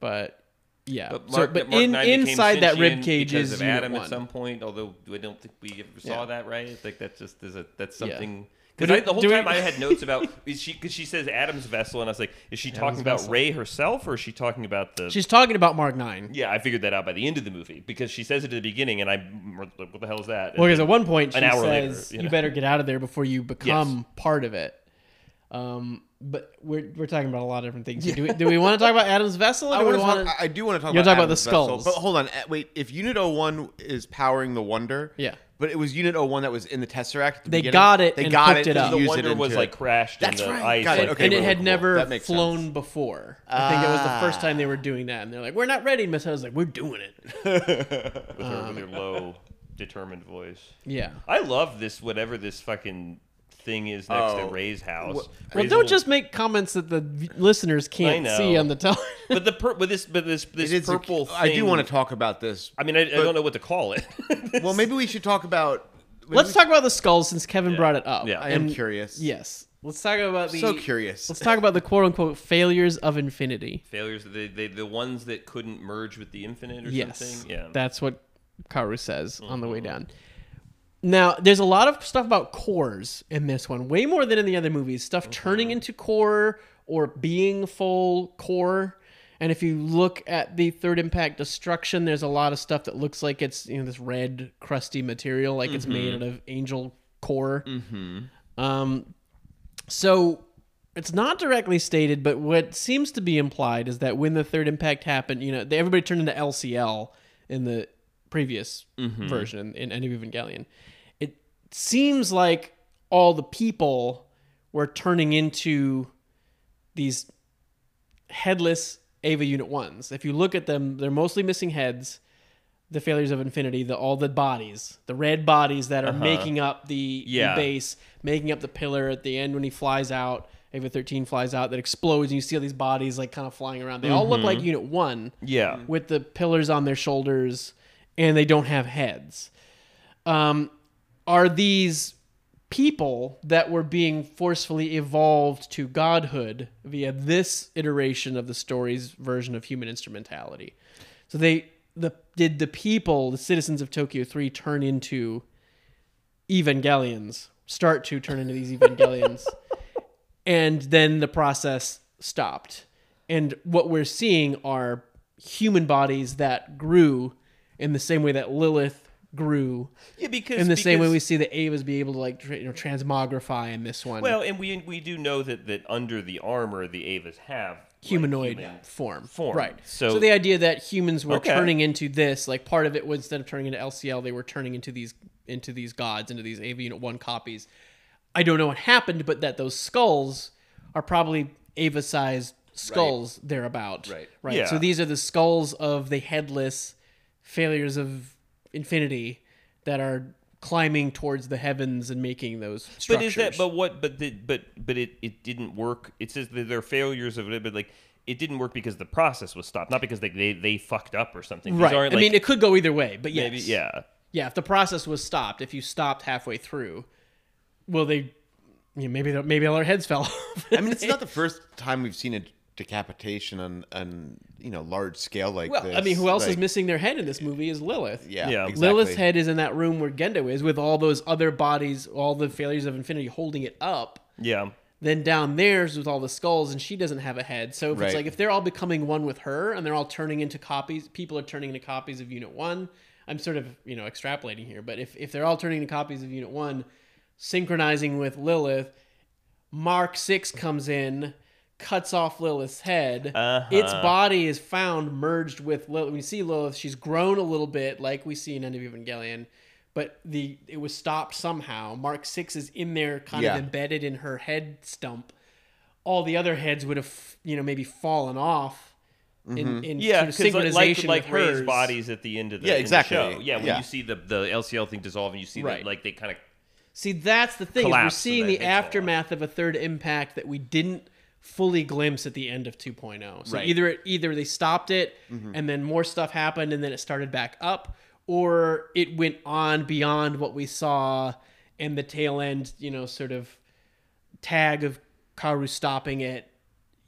But yeah. But so, but Mark in, inside that rib cage is of Adam One. at some point. Although I don't think we ever saw Yeah. that, right? Like that's just is a that's something. But Because the whole do we- time I had notes about is she because she says Adam's vessel, and I was like, is she talking about vessel. Rei herself, or is she talking about the? She's talking about Mark Nine. yeah, I figured that out by the end of the movie because she says it at the beginning, and I what the hell is that? Well, because at one point she hour says, later, you "You better get out of there before you become part of it." Um, but we're we're talking about a lot of different things. here. Do we, do we want to talk about Adam's vessel? Or I, do wanna want talk, I I do want to talk You about, wanna talk about the Adam's vessel, skulls. But hold on, uh, wait. If Unit 01 is powering the Wonder, Yeah. But it was Unit 01 that was in the Tesseract. The They beginning. got it They and got it. it up. to the use Wunder it was like crashed That's in the right. ice. Got it. like, Okay, and it had cool. never flown sense. before. I think it was the first time they were doing that, and they're like, "We're not ready." Miss I was like, "We're doing it." with, her, with Um, her low, determined voice. Yeah. I love this. Whatever this fucking thing is next Oh. to Rei's house. Well, Well, Rei's don't little- just make comments that the v- listeners can't know. see on the television. But the per, but this but this this It is a- purple. thing, I do want to talk about this. I mean, I, I don't know what to call it. Well, maybe we should talk about. maybe Let's we- talk about the skulls since Kevin brought it up. Yeah. I am And- curious. Yes. Let's talk about the So curious. Let's talk about the quote unquote failures of infinity. Failures. The, the the ones that couldn't merge with the infinite or Yes. something. Yeah. That's what Kaoru says on Mm-hmm. the way down. Now, there's a lot of stuff about cores in this one, way more than in the other movies. Stuff Mm-hmm. turning into core or being full core. And if you look at the third impact destruction, there's a lot of stuff that looks like it's you know this red crusty material, like it's made Mm-hmm. out of angel core. Um, so it's not directly stated, but what seems to be implied is that when the third impact happened, you know, they, everybody turned into LCL in the previous mm-hmm. version in End of Evangelion. It seems like all the people were turning into these headless Eva Unit ones. If you look at them, they're mostly missing heads. The failures of infinity, the all the bodies, the red bodies that are uh-huh. making up the, the base, making up the pillar at the end when he flies out. Eva thirteen flies out that explodes, and you see all these bodies like kind of flying around. They all look like mm-hmm. Unit One yeah. with the pillars on their shoulders, and they don't have heads. Um, are these people that were being forcefully evolved to godhood via this iteration of the story's version of human instrumentality? So they the did the people, the citizens of Tokyo Three, turn into Evangelions? Start to turn into these Evangelions, and then the process stopped. And what we're seeing are human bodies that grew in the same way that Lilith grew, Yeah, because in the same way we see the Evas be able to like tra- you know transmogrify in this one. Well, and we we do know that that under the armor the Evas have like, humanoid human- form. form. Right. So- So, the idea that humans were Okay. turning into this, like part of it was instead of turning into LCL, they were turning into these into these gods, into these Eva Unit One copies. I don't know what happened, but that those skulls are probably Eva sized skulls thereabout. Right. Right. Yeah. So these are the skulls of the headless failures of infinity that are climbing towards the heavens and making those structures. But is that but what but the, but but it it didn't work. It says that there are failures of it, but like it didn't work because the process was stopped, not because they they, they fucked up or something. These right? aren't, I like, mean, it could go either way, but yes. maybe yeah. Yeah, if the process was stopped, if you stopped halfway through, well, they, you know, maybe maybe all our heads fell off. I mean, it's not the first time we've seen a decapitation on on you know large scale like well, this. I mean, who else is missing their head in this movie is Lilith. Yeah, Yeah. exactly. Lilith's head is in that room where Gendo is, with all those other bodies, all the failures of infinity holding it up. Yeah. Then down there's with all the skulls, and she doesn't have a head. So if Right. it's like if they're all becoming one with her, and they're all turning into copies, people are turning into copies of Unit One. I'm sort of you know extrapolating here, but if if they're all turning into copies of Unit One, synchronizing with Lilith, Mark Six comes in, cuts off Lilith's head. Uh-huh. Its body is found merged with Lilith. We see Lilith, she's grown a little bit, like we see in End of Evangelion. But the it was stopped somehow. Mark Six is in there, kind Yeah. of embedded in her head stump. All the other heads would have, you know, maybe fallen off in, in Yeah, sort of because like, synchronization like Rei's bodies at the end of the, Yeah, in the exactly. show. Yeah, when Yeah. you see the the LCL thing dissolve and you see Right. that like they kind of See, that's the thing. is We're seeing the heads fall off. aftermath of a third impact that we didn't fully glimpse at the end of 2.0. So Right. either either they stopped it mm-hmm. and then more stuff happened and then it started back up, or it went on beyond what we saw and the tail end, you know, sort of tag of Kaoru stopping it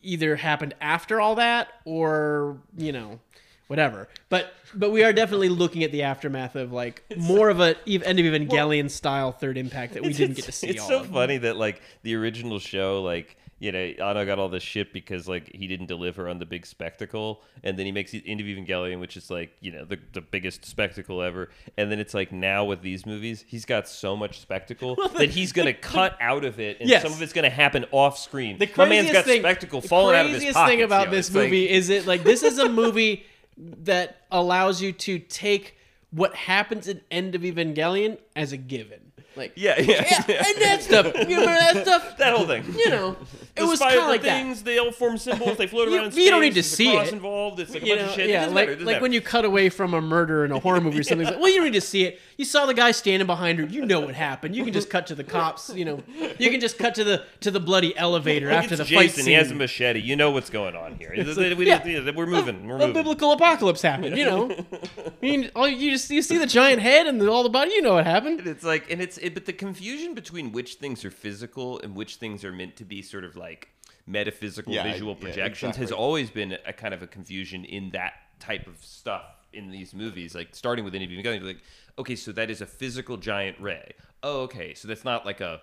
either happened after all that or, you know, whatever. But but we are definitely looking at the aftermath of like more of a end of Evangelion style third impact that we didn't get to see. It's all so of. funny that like the original show, like you know, Anno got all this shit because like he didn't deliver on the big spectacle, and then he makes End of Evangelion, which is like you know the the biggest spectacle ever, and then it's like now with these movies, he's got so much spectacle that he's gonna cut out of it, and Yes. some of it's gonna happen off screen. The My man's got thing, spectacle falling out of his craziest pockets. thing about this It's like- movie is it like this is a movie that allows you to take what happens at end of Evangelion as a given. Like yeah, yeah, yeah, and that stuff. You remember that stuff? that whole thing. You know, it was kind of like that. things, they all form symbols. They float You- around. in you don't need to see it. Involved. It's like a You bunch of shit. Yeah, like matter, like when you cut away from a murder in a horror movie or something. It's like, well, you don't need to see it. You saw the guy standing behind her. You know what happened. You can just cut to the cops. You know, you can just cut to the to the bloody elevator Like, after it's the Jason. fight scene. He has a machete. You know what's going on here. like, We- yeah. we- we're moving. We're a moving. biblical apocalypse happened. You know, I mean, all you just you see the giant head and the, all the body. You know what happened. And it's like, and it's, it, but the confusion between which things are physical and which things are meant to be sort of like metaphysical Yeah, visual yeah, projections has always been a kind of a confusion in that type of stuff in these movies. Like starting with Indiana Jones, like, okay, so that is a physical giant ray. Oh, okay, so that's not like a.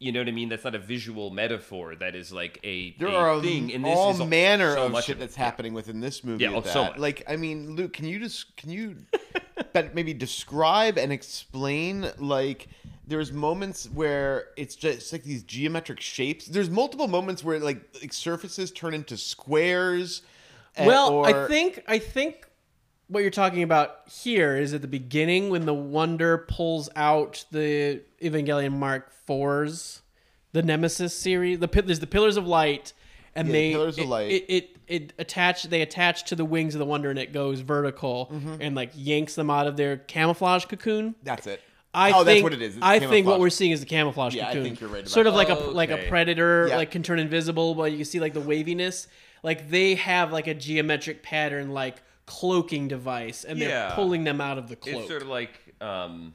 You know what I mean? That's not a visual metaphor. That is like a, There a are thing. And this all is a- manner so of much shit it. that's happening within this movie. Yeah, with oh, so much. Like, I mean, Luke, can you just can you but maybe describe and explain like there's moments where it's just like these geometric shapes. There's multiple moments where like like surfaces turn into squares. eh, Well, or, I think I think what you're talking about here is at the beginning when the Wunder pulls out the Evangelion Mark IVs, the Nemesis series. The there's the Pillars of Light, and Yeah, the they Pillars of it, Light. It, it it attach they attach to the wings of the Wunder, and it goes vertical Mm-hmm. and like yanks them out of their camouflage cocoon. that's it. I oh, think, that's what it is. It's I think what we're seeing is the camouflage Yeah, I cocoon. think you're right about sort of like a that. like a predator, Yeah. like can turn invisible, but you can see like the waviness. Like they have like a geometric pattern, like cloaking device, and they're Yeah. pulling them out of the cloak. It's sort of like um,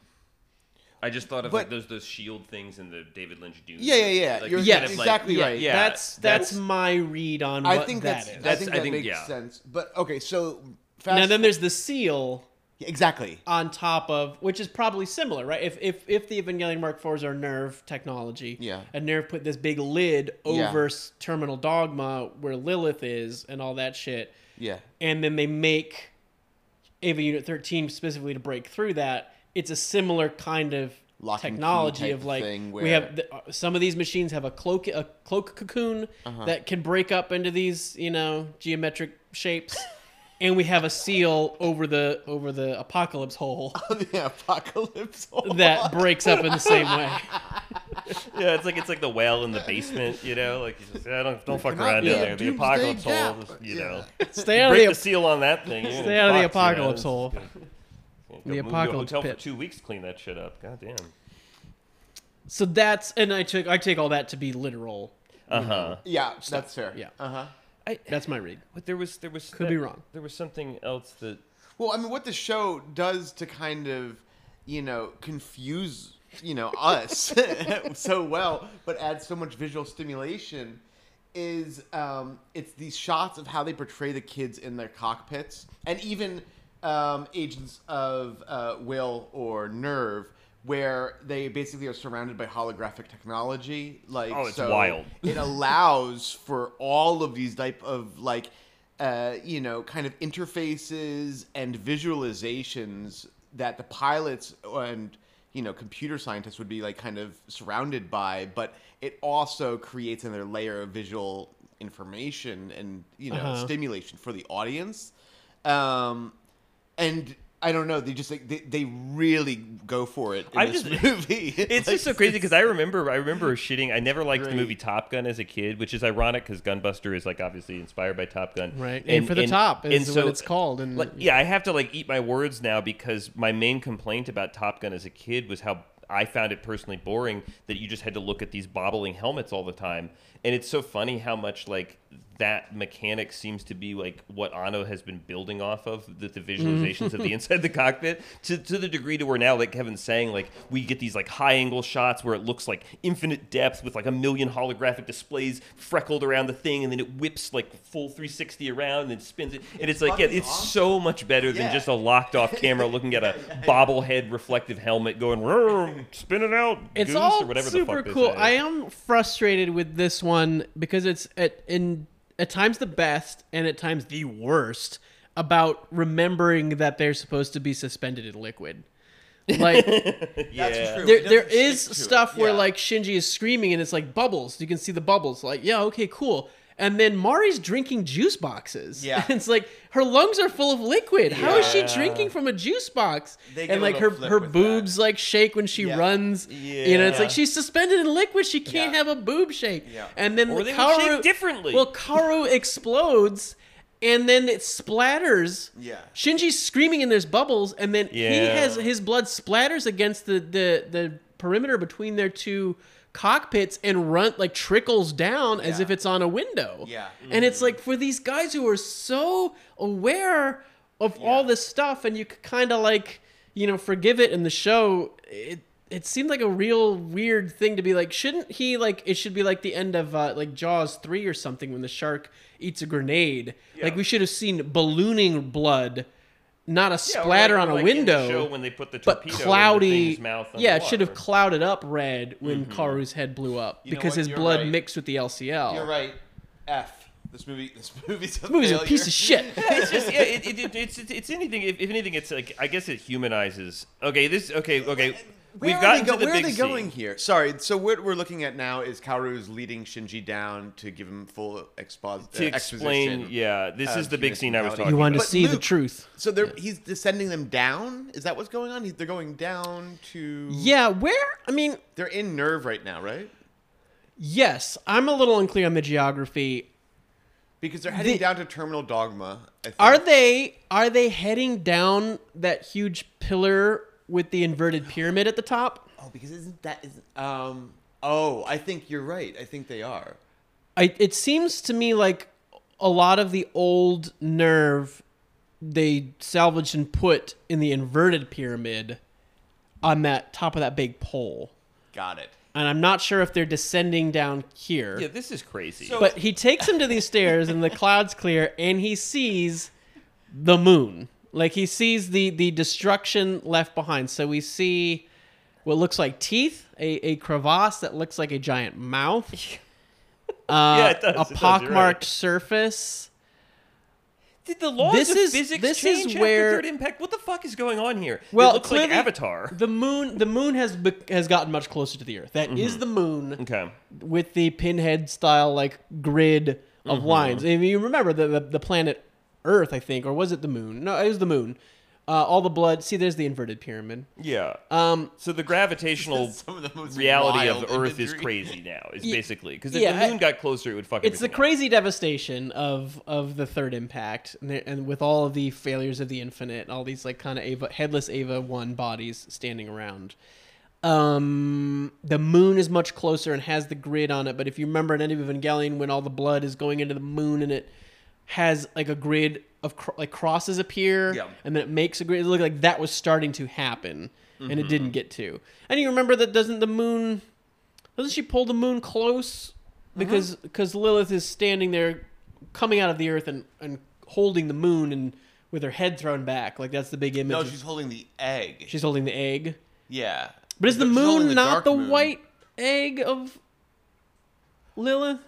I just thought of But- like those those shield things in the David Lynch Dune. Yeah, yeah, yeah. Like, You're yes, kind of exactly yeah, right. Yeah, that's, that's that's- my read on I think that that's, is. I That's- think I that think- makes yeah. sense. But okay, so fast now then there's the seal exactly. on top of which is probably similar, right? If if if the Evangelion Mark IVs are Nerv technology, Yeah. and Nerv put this big lid Yeah. over s Terminal Dogma where Lilith is and all that shit, Yeah. and then they make Eva Unit 13 specifically to break through that. It's a similar kind of Lock technology of like thing we have the, uh, some of these machines have a cloak a cloak cocoon Uh-huh. that can break up into these you know geometric shapes. And we have a seal over the over the apocalypse hole the apocalypse. hole that breaks up in the same way. Yeah, it's like it's like the well in the basement, you know. Like you just, yeah, don't don't fuck around be down there. The doomsday apocalypse hole, just, you Yeah. know. Stay out of Break the the seal on that thing. you're Stay out of the fucked, you know, apocalypse hole. good. The go move to a apocalypse hotel pit. for two weeks to clean that shit up. God damn. So that's and I took I take all that to be literal. Uh huh. Yeah, that's fair. Yeah. Uh huh. I, That's my read. but there was there was Could that- be wrong. There was something else that Well, I mean, what the show does to kind of, you know, confuse, you know, us so well, but adds so much visual stimulation, is um, it's these shots of how they portray the kids in their cockpits, and even um, agents of uh, Wille or Nerv. Where they basically are surrounded by holographic technology, like Oh, it's so wild. it allows for all of these type of like uh, you know kind of interfaces and visualizations that the pilots and you know computer scientists would be like kind of surrounded by but it also creates another layer of visual information and you know Uh-huh. stimulation for the audience um and I don't know. They just like they, they really go for it in I this just- movie. It's Like, just so crazy because I remember I remember shitting. I never liked the movie Top Gun as a kid, which is ironic because Gunbuster is like obviously inspired by Top Gun. Right. And, for the top is what it's called. And like, yeah, I have to like eat my words now because my main complaint about Top Gun as a kid was how I found it personally boring that you just had to look at these bobbling helmets all the time. And it's so funny how much like that mechanic seems to be like what Anno has been building off of the, the mm-hmm. visualizations of the inside the cockpit to, to the degree to where now like Kevin's saying like we get these like high angle shots where it looks like infinite depth with like a million holographic displays freckled around the thing and then it whips like full 360 around and then spins it and it's, like yeah, it's awesome. so much better than Yeah. just a locked off camera looking at a bobblehead reflective helmet going "Vroom, spin it out It's goose," all or whatever super the fuck cool. I am frustrated with this one because it's at in at times the best and at times the worst about remembering that they're supposed to be suspended in liquid. Like yeah. true. there It there doesn't is stick to it. stuff where Yeah. like Shinji is screaming and it's like bubbles. You can see the bubbles. Like, yeah, okay, cool. And then Mari's drinking juice boxes. Yeah. it's like her lungs are full of liquid. How is she drinking from a juice box? They get and a like her flip her with boobs like shake when she Yeah. runs. You know, it's Yeah. like she's suspended in liquid. She can't Yeah. have a boob shake. Yeah. And then Or they would Kaoru shake differently. Well, Kaoru explodes. And then it splatters. Yeah. Shinji's screaming and there's bubbles, and then he has his blood splatters against the, the the perimeter between their two cockpits and run like trickles down as Yeah. if it's on a window. Yeah. And it's like for these guys who are so aware of all this stuff and you could kind of like, you know, forgive it in the show, it it seemed like a real weird thing to be like shouldn't he like it should be like the end of uh, like Jaws 3 or something when the shark eats a grenade. Like we should have seen ballooning blood not a Yeah, splatter like- on a like in the window show when they put the but torpedo in the cloudy. thing's mouth yeah, it should have clouded up red when mm-hmm. Kaoru's head blew up You because his You're blood right. mixed with the LCL. You're right. F. This movie. This movie's a This movie's a piece of shit. it's just yeah, it, it, it, it's it's it's anything. If, if anything, it's like I guess it humanizes. Okay, this okay okay. Where We've are gotten they to the Where big are they scene. going here? Sorry. So what we're looking at now is Kaoru's leading Shinji down to give him full expos- to uh, explain. exposition. Yeah, this of is the big human scene I was mentality. talking You wanted about. to see the Luke- truth. So they're, he's descending them down. Is that what's going on? He- They're going down to. Yeah, where? I mean, They're in Nerv right now, right? yes, I'm a little unclear on the geography. Because they're heading The- down to Terminal Dogma. I think. Are they are they heading down that huge pillar with the inverted pyramid at the top? Oh, because isn't that is um? Oh, I think you're right. I think they are. I it seems to me like a lot of the old Nerv they salvaged and put in the inverted pyramid on that top of that big pole. Got it. And I'm not sure if they're descending down here. Yeah, this is crazy. So- But he takes him to these stairs and the clouds clear and he sees the moon. Like he sees the the destruction left behind. So we see what looks like teeth, a, a crevasse that looks like a giant mouth. Uh, Yeah, it does, A it does, pockmarked right. surface. Did the laws This of is- physics this is change where- after Third Impact? What the fuck is going on here? Well, it looks like clearly Avatar. The moon, the moon has be- has gotten much closer to the Earth. That is the moon Okay. with the pinhead style like grid of lines. And you remember the, the the planet Earth, I think, or was it the moon? No, it was the moon. Uh, all the blood. See, there's the inverted pyramid. Yeah. Um, So the gravitational Some of the most reality wild of Earth is crazy now. Is Ye- basically because if yeah, the I- moon got closer, it would fuck. it's the everything up. crazy devastation of of the third impact, and, there- and with all of the failures of the infinite, all these like kind of Eva headless Eva one bodies standing around. Um, the moon is much closer and has the grid on it. But if you remember in End of Evangelion, when all the blood is going into the moon and it has like a grid of cr- like crosses appear, Yeah. and then it makes a grid. It looked like that was starting to happen, and it didn't mm-hmm. get to. And you remember that doesn't the moon? Doesn't she pull the moon close? Mm-hmm. Because because Lilith is standing there, coming out of the earth and and holding the moon and with her head thrown back. Like that's the big image. No, she's holding the egg. she's holding the egg. yeah. But is the holding moon not the moon. white egg of Lilith?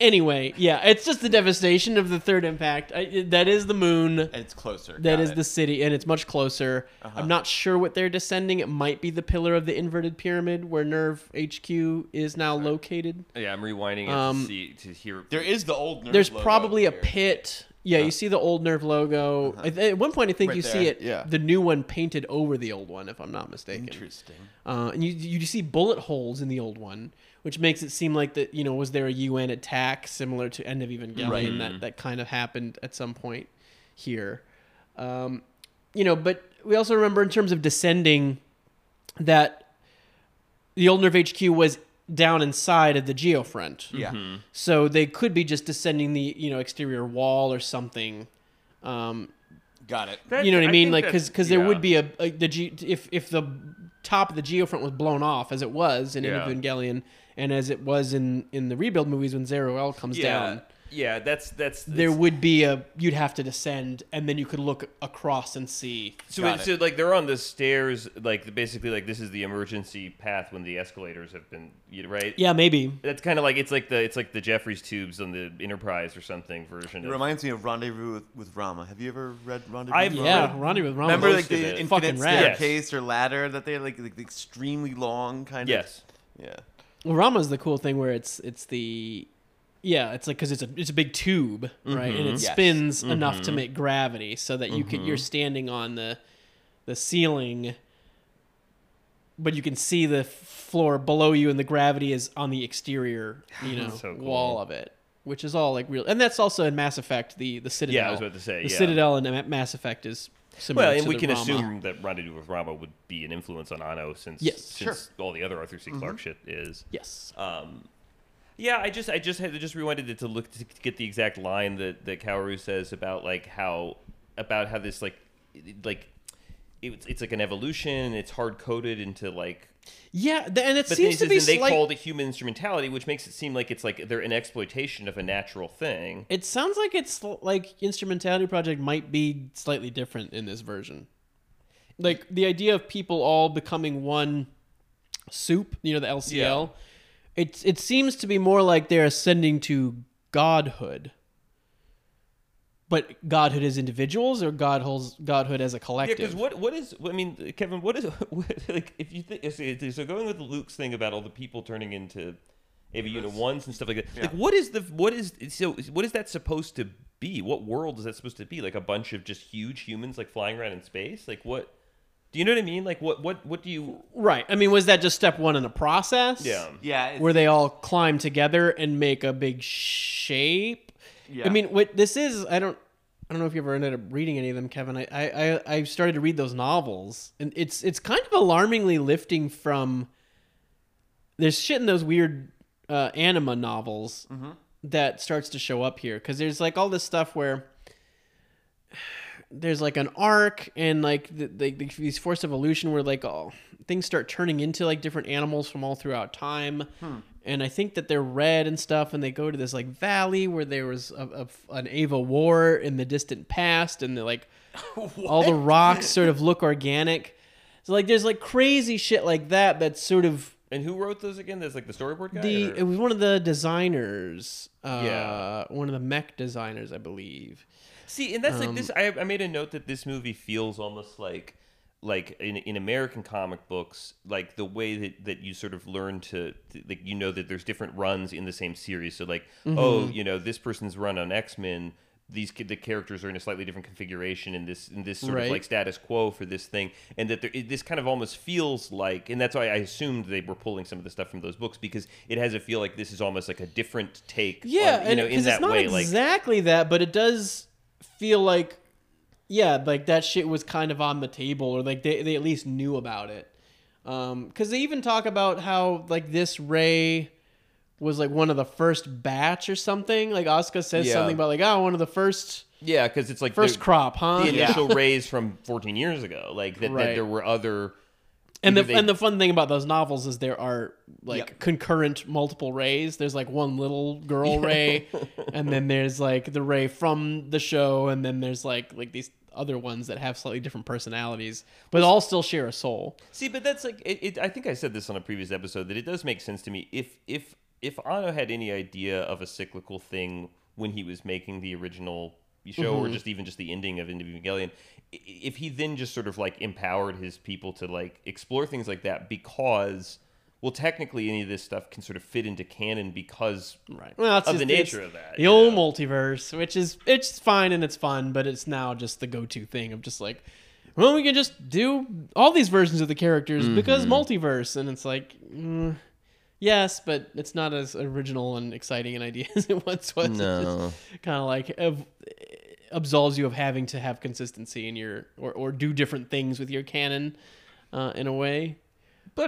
Anyway, yeah, it's just the devastation of the third impact. I, that is the moon. And it's closer. That Got is it. the city, and it's much closer. Uh-huh. I'm not sure what they're descending. It might be the pillar of the inverted pyramid where Nerv HQ is now located. Yeah, I'm rewinding it Um, to see to hear. There is the old. Nerv There's logo probably a pit. Yeah, you see the old Nerv logo. I th- At one point, I think Right you there, see it. yeah. The new one painted over the old one, if I'm not mistaken. Interesting. Uh, and you you see bullet holes in the old one, which makes it seem like that you know was there a UN attack similar to End of Evangelion Right. that that kind of happened at some point here, um, you know. But we also remember in terms of descending that the old Nerv HQ was down inside of the geofront. Yeah. Mm-hmm. So they could be just descending the you know exterior wall or something. Um, Got it. That- you know what I mean? Like that- because because there yeah. would be a, a the G, if if the top of the geofront was blown off as it was in Yeah. Evangelion and as it was in in the rebuild movies when Zeruel comes yeah, down. yeah. That's that's There would be a you'd have to descend and then you could look across and see. So, Got it, so like they're on the stairs, like basically like this is the emergency path when the escalators have been right. Yeah, maybe. That's kind of like it's like the it's like the Jefferies tubes on the Enterprise or something version. It Of, reminds me of Rendezvous with, with Rama. Have you ever read Rendezvous? I've with Yeah, Rama? Ronnie with Rama. Remember like the infinite Fucking rad. staircase or ladder that they like, like the extremely long kind yes. of. Yes. Yeah. Well, Rama's the cool thing where it's it's the yeah, it's like because it's a it's a big tube, right, and it mm-hmm. Yes. spins enough to mm-hmm. make gravity, so that you could you're mm-hmm. standing on the the ceiling, but you can see the floor below you, and the gravity is on the exterior, you know, So cool. wall of it, which is all like real, and that's also in Mass Effect, the the Citadel. Yeah, I was about to say, the yeah. Citadel in Ma- Mass Effect is similar. Well, and we can Rama. assume that Rendezvous with Rama would be an influence on Anno since Yes. since all the other Arthur C. Clarke shit is. yes. Um, yeah, I just I just had to just rewinded it to look to get the exact line that that Kaoru says about like how about how this like like it's it's like an evolution. It's hard coded into like. Yeah, th- and it But seems to be they slight- called it human instrumentality, which makes it seem like it's like they're an exploitation of a natural thing. It sounds like it's like Instrumentality Project might be slightly different in this version. Like the idea of people all becoming one soup, you know, the LCL. It it seems to be more like they're ascending to godhood. But godhood as individuals or godhood godhood as a Yeah, collective? because what what is I mean, Kevin? What is what, like if you think so so going with Luke's thing about all the people turning into Eva Unit ones and stuff like that. Like, what is the what is so what is that supposed to be? What world is that supposed to be? Like a bunch of just huge humans like flying around in space? Like what? Do you know what I mean? Like what what what do you? right. I mean, was that just step one in a process? Yeah. Yeah. Where they all climb together and make a big shape. Yeah. I mean, what this is, I don't, I don't know if you ever ended up reading any of them, Kevin. I, I, I- started to read those novels, and it's, it's kind of alarmingly lifting from. There's shit in those weird uh, anima novels that starts to show up here because there's like all this stuff where there's like an arc and like the, the, the, these forced evolution where like all things start turning into like different animals from all throughout time and i think that they're red and stuff and they go to this like valley where there was a, a- an Eva war in the distant past and they're like all the rocks sort of look organic so like there's like crazy shit like that that's sort of And who wrote those again? That's like the storyboard guy. the it was one of the designers uh Yeah. one of the mech designers i believe See, and that's Um, like this. I, I made a note that this movie feels almost like, like in, in American comic books, like the way that, that you sort of learn to, to- like you know that there's different runs in the same series. So like, Mm-hmm. oh, you know, this person's run on X Men. These the characters are in a slightly different configuration in this in this sort Right. of like status quo for this thing, and that there, it, this kind of almost feels like, and that's why I assumed they were pulling some of the stuff from those books because it has a feel like this is almost like a different take. Yeah, on, you know, in that it's not way, like exactly that, but it does feel like, yeah, like that shit was kind of on the table, or like they, they at least knew about it. Um, because they even talk about how like this Rei was like one of the first batch or something. Like Oscar says Yeah. something about like oh one of the first yeah, because it's like first the- crop, huh? the initial Reis from 14 years ago like that, that there were other And the they- and the fun thing about those novels is there are like Yep. concurrent multiple Reis. There's like one little girl Rei, and then there's like the Rei from the show, and then there's like like these other ones that have slightly different personalities, but all still share a soul. see but that's like it, it, i think i said this on a previous episode that it does make sense to me if if if Anno had any idea of a cyclical thing when he was making the original show or mm-hmm. just even just the ending of Evangelion, if he then just sort of like empowered his people to like explore things like that because well technically any of this stuff can sort of fit into canon because Right. Well, it's of the nature of that The old know? multiverse, which is it's fine and it's fun, but it's now just the go-to thing of just like, well, we can just do all these versions of the characters because Mm-hmm. multiverse, and it's like, mm, yes, but it's not as original and exciting an idea as it once was. No. kind of like ab- absolves you of having to have consistency in your or or do different things with your canon, uh, in a way.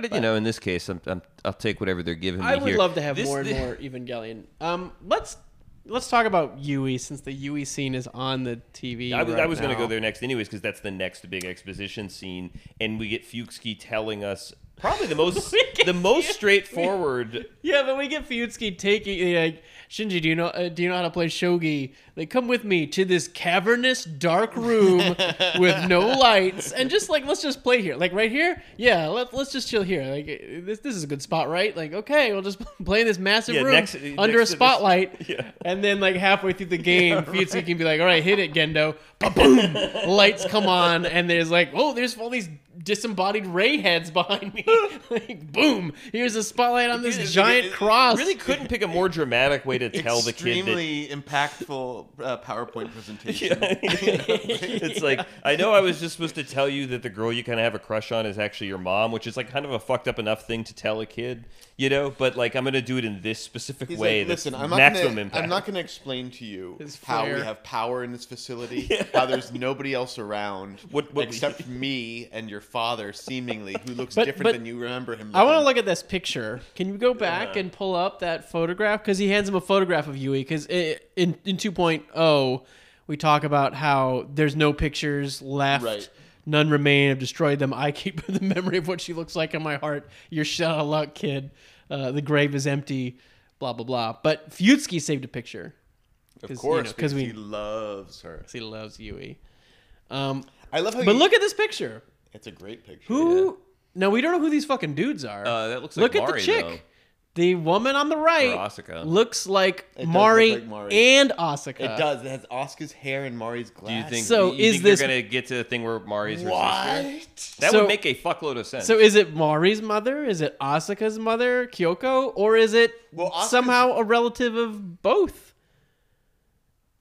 But, you know, in this case, I'm, I'm, I'll take whatever they're giving me I would here. love to have This- more and thi- more Evangelion. Um, let's let's talk about Yui since the Yui scene is on the TV. I was, I right was going to go there next, anyways, because that's the next big exposition scene, and we get Fuchski telling us probably the most the most straightforward. Yeah, but we get Fuyutsuki taking like Shinji. Do you know? Uh, do you know how to play shogi? Like, come with me to this cavernous, dark room with no lights, and just like let's just play here. Like right here, yeah. Let, let's just chill here. Like this, this is a good spot, right? Like okay, we'll just play in this massive Yeah, room next- under next a to this- spotlight, Yeah. and then like halfway through the game, Fuyutsuki can be like, "All right, hit it, Gendo." Ba-boom! Lights come on, and there's like, "Oh, there's all these." Disembodied Rei heads behind me. like, boom! Here's a spotlight on this It- it- giant it- cross. Really couldn't pick a more dramatic way to tell the kid that Extremely impactful uh, PowerPoint presentation. it's like I know I was just supposed to tell you that the girl you kind of have a crush on is actually your mom, which is like kind of a fucked up enough thing to tell a kid, you know. But like I'm gonna do it in this specific He's way. like, listen, I'm not gonna, impact. I'm not going to explain to you His how we have power in this facility, how there's nobody else around What- what- except me and your father, seemingly, who looks But- different but than you remember him. I want to looking. look at this picture. Can you go back and pull up that photograph? Because he hands him a photograph of Yui. Because in in 2.0, we talk about how there's no pictures left. Right. None remain. I've destroyed them. I keep the memory of what she looks like in my heart. You're shut out of luck, kid. Uh, the grave is empty. Blah blah blah. But Fuyutsuki saved a picture. Of 'cause, you course, know, 'cause because we- he loves her. 'cause he loves Yui. Um, I love how. but you- look at this picture. It's a great picture. Who? No, we don't know who these fucking dudes are. Uh, that looks like Look like at the chick. though. The woman on the right Asuka. looks like It does Mari, look like Mari. and Asuka. It does. It has Asuka's hair and Mari's glass. Do you think? So you is think this- gonna get to the thing where Mari's her sister? what? That So- would make a fuckload of sense. So is it Mari's mother? Is it Asuka's mother, Kyoko, or is it Well, Asuka's- somehow a relative of both?